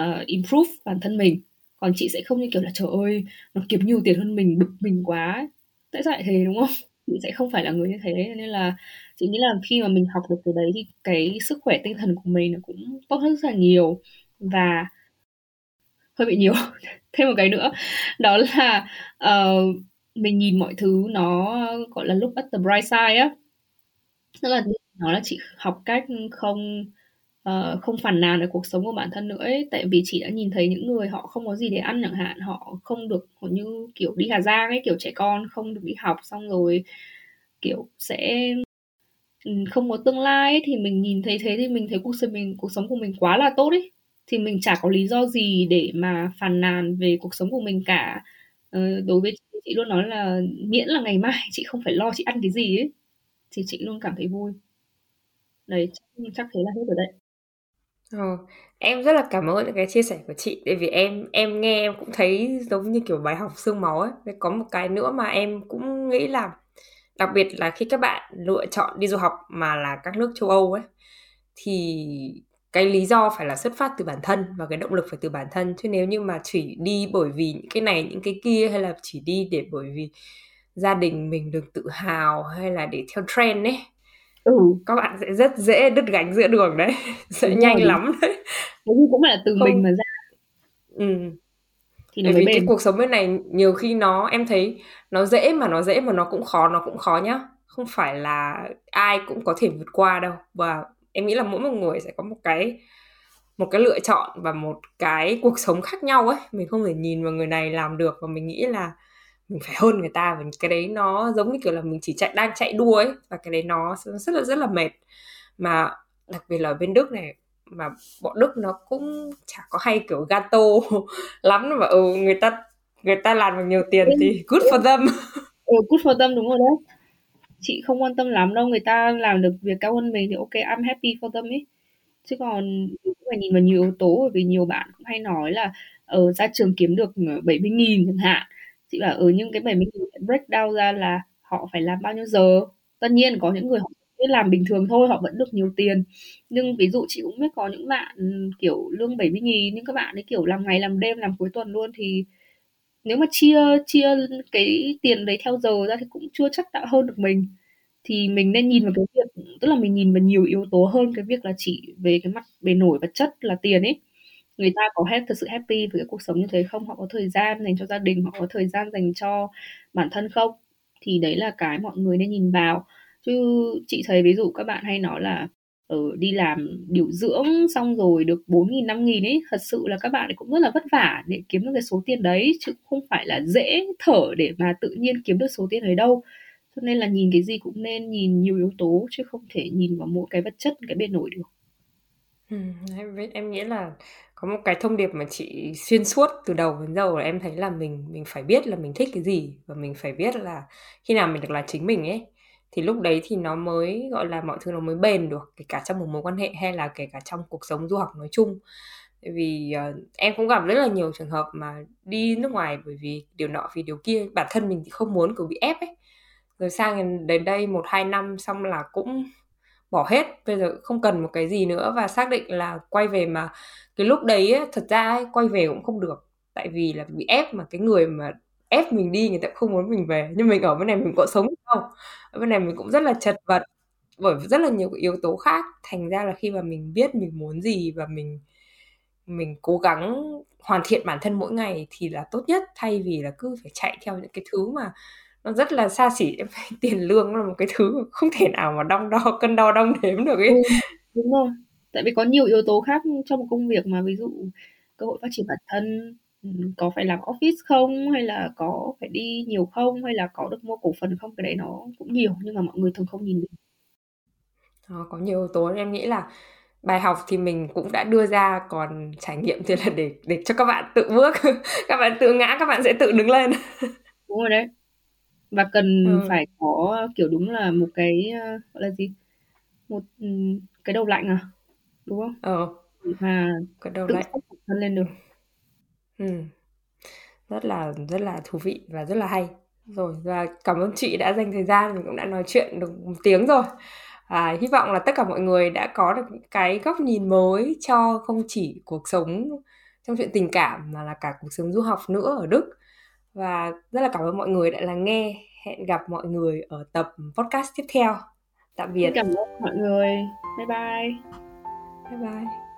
uh, improve bản thân mình. Còn chị sẽ không như kiểu là trời ơi nó kiếm nhiều tiền hơn mình bực mình quá. Tại sao lại thế đúng không? Chị sẽ không phải là người như thế. Nên là chị nghĩ là khi mà mình học được từ đấy thì cái sức khỏe tinh thần của mình nó cũng tốt hơn rất là nhiều và hơi bị nhiều. *laughs* Thêm một cái nữa đó là uh, mình nhìn mọi thứ nó gọi là look at the bright side á. Tức là nó là chị học cách không uh, không phản nàn về cuộc sống của bản thân nữa ấy. Tại vì chị đã nhìn thấy những người họ không có gì để ăn chẳng hạn. Họ không được họ như kiểu đi Hà Giang ấy kiểu trẻ con không được đi học xong rồi kiểu sẽ ừ, không có tương lai ấy, thì mình nhìn thấy thế thì mình thấy cuộc sống mình cuộc sống của mình quá là tốt ấy. Thì mình chả có lý do gì để mà phàn nàn về cuộc sống của mình cả. Ờ, đối với chị, chị luôn nói là miễn là ngày mai chị không phải lo chị ăn cái gì ấy thì chị luôn cảm thấy vui. Đấy chắc, chắc thế là hết rồi đấy. Ờ, em rất là cảm ơn những cái chia sẻ của chị tại vì em em nghe em cũng thấy giống như kiểu bài học xương máu ấy. Có một cái nữa mà em cũng nghĩ là đặc biệt là khi các bạn lựa chọn đi du học mà là các nước châu Âu ấy thì cái lý do phải là xuất phát từ bản thân và cái động lực phải từ bản thân chứ nếu như mà chỉ đi bởi vì những cái này những cái kia hay là chỉ đi để bởi vì gia đình mình được tự hào hay là để theo trend ấy ừ. các bạn sẽ rất dễ đứt gánh giữa đường đấy *laughs* sẽ Đúng nhanh rồi. lắm đấy cũng là từ Không. mình mà ra ừ. thì Bởi vì bền. cái cuộc sống bên này nhiều khi nó em thấy nó dễ mà nó dễ mà nó cũng khó nó cũng khó nhá không phải là ai cũng có thể vượt qua đâu và em nghĩ là mỗi một người sẽ có một cái một cái lựa chọn và một cái cuộc sống khác nhau ấy mình không thể nhìn vào người này làm được và mình nghĩ là mình phải hơn người ta và cái đấy nó giống như kiểu là mình chỉ chạy đang chạy đua ấy và cái đấy nó rất là rất là mệt. Mà đặc biệt là bên Đức này mà bọn Đức nó cũng chả có hay kiểu gato *laughs* lắm mà ừ, người ta người ta làm được nhiều tiền thì good for them. *laughs* Ừ, good for them đúng rồi đấy. Chị không quan tâm lắm đâu người ta làm được việc cao hơn mình thì ok I'm happy for them ấy chứ còn cũng phải nhìn vào nhiều yếu tố bởi vì nhiều bạn cũng hay nói là ở ra trường kiếm được 70 nghìn chẳng hạn chị bảo ở ừ, những cái 70 nghìn break down ra là họ phải làm bao nhiêu giờ? Tất nhiên có những người họ biết làm bình thường thôi họ vẫn được nhiều tiền. Nhưng ví dụ chị cũng biết có những bạn ừ, kiểu lương 70 nghìn nhưng các bạn ấy kiểu làm ngày làm đêm làm cuối tuần luôn thì nếu mà chia chia cái tiền đấy theo giờ ra thì cũng chưa chắc đã hơn được mình. Thì mình nên nhìn vào cái việc tức là mình nhìn vào nhiều yếu tố hơn cái việc là chỉ về cái mặt bề nổi vật chất là tiền ấy người ta có hết thật sự happy với cái cuộc sống như thế không? Họ có thời gian dành cho gia đình họ có thời gian dành cho bản thân không? Thì đấy là cái mọi người nên nhìn vào. Chứ chị thấy ví dụ các bạn hay nói là ở đi làm điều dưỡng xong rồi được 4 nghìn 5 nghìn ấy thật sự là các bạn ấy cũng rất là vất vả để kiếm được cái số tiền đấy chứ không phải là dễ thở để mà tự nhiên kiếm được số tiền đấy đâu. Cho nên là nhìn cái gì cũng nên nhìn nhiều yếu tố chứ không thể nhìn vào mỗi cái vật chất cái bên nổi được. Ừ, em nghĩ là có một cái thông điệp mà chị xuyên suốt từ đầu đến giờ là em thấy là mình mình phải biết là mình thích cái gì và mình phải biết là khi nào mình được là chính mình ấy. Thì lúc đấy thì nó mới gọi là mọi thứ nó mới bền được kể cả trong một mối quan hệ hay là kể cả trong cuộc sống du học nói chung. Vì uh, em cũng gặp rất là nhiều trường hợp mà đi nước ngoài bởi vì điều nọ vì điều kia bản thân mình thì không muốn kiểu bị ép ấy. Rồi sang đến đây một hai năm xong là cũng bỏ hết bây giờ không cần một cái gì nữa và xác định là quay về mà cái lúc đấy ấy, thật ra ấy, quay về cũng không được. Tại vì là bị ép mà cái người mà ép mình đi người ta không muốn mình về. Nhưng mình ở bên này mình có sống không? Ở bên này mình cũng rất là chật vật bởi rất là nhiều yếu tố khác. Thành ra là khi mà mình biết mình muốn gì và mình mình cố gắng hoàn thiện bản thân mỗi ngày thì là tốt nhất. Thay vì là cứ phải chạy theo những cái thứ mà nó rất là xa xỉ *laughs* tiền lương là một cái thứ không thể nào mà đong đo *laughs* cân đo đong đếm được ấy. Ừ, đúng rồi. Tại vì có nhiều yếu tố khác trong một công việc mà ví dụ cơ hội phát triển bản thân có phải làm office không hay là có phải đi nhiều không hay là có được mua cổ phần không cái đấy nó cũng nhiều nhưng mà mọi người thường không nhìn được. Đó, có nhiều yếu tố. Em nghĩ là bài học thì mình cũng đã đưa ra còn trải nghiệm thì là để để cho các bạn tự bước *laughs* các bạn tự ngã các bạn sẽ tự đứng lên. Đúng rồi đấy và cần ừ. phải có kiểu đúng là một cái gọi là gì? Một cái đầu lạnh à? Đúng không? Ờ. Mà cái đầu lạnh. thân lên được. Ừ. rất là rất là thú vị và rất là hay. Rồi và cảm ơn chị đã dành thời gian mình cũng đã nói chuyện được một tiếng rồi. À, hy vọng là tất cả mọi người đã có được cái góc nhìn mới cho không chỉ cuộc sống trong chuyện tình cảm mà là cả cuộc sống du học nữa ở Đức và rất là cảm ơn mọi người đã lắng nghe. Hẹn gặp mọi người ở tập podcast tiếp theo. Tạm biệt. Cảm ơn mọi người. Bye bye. Bye bye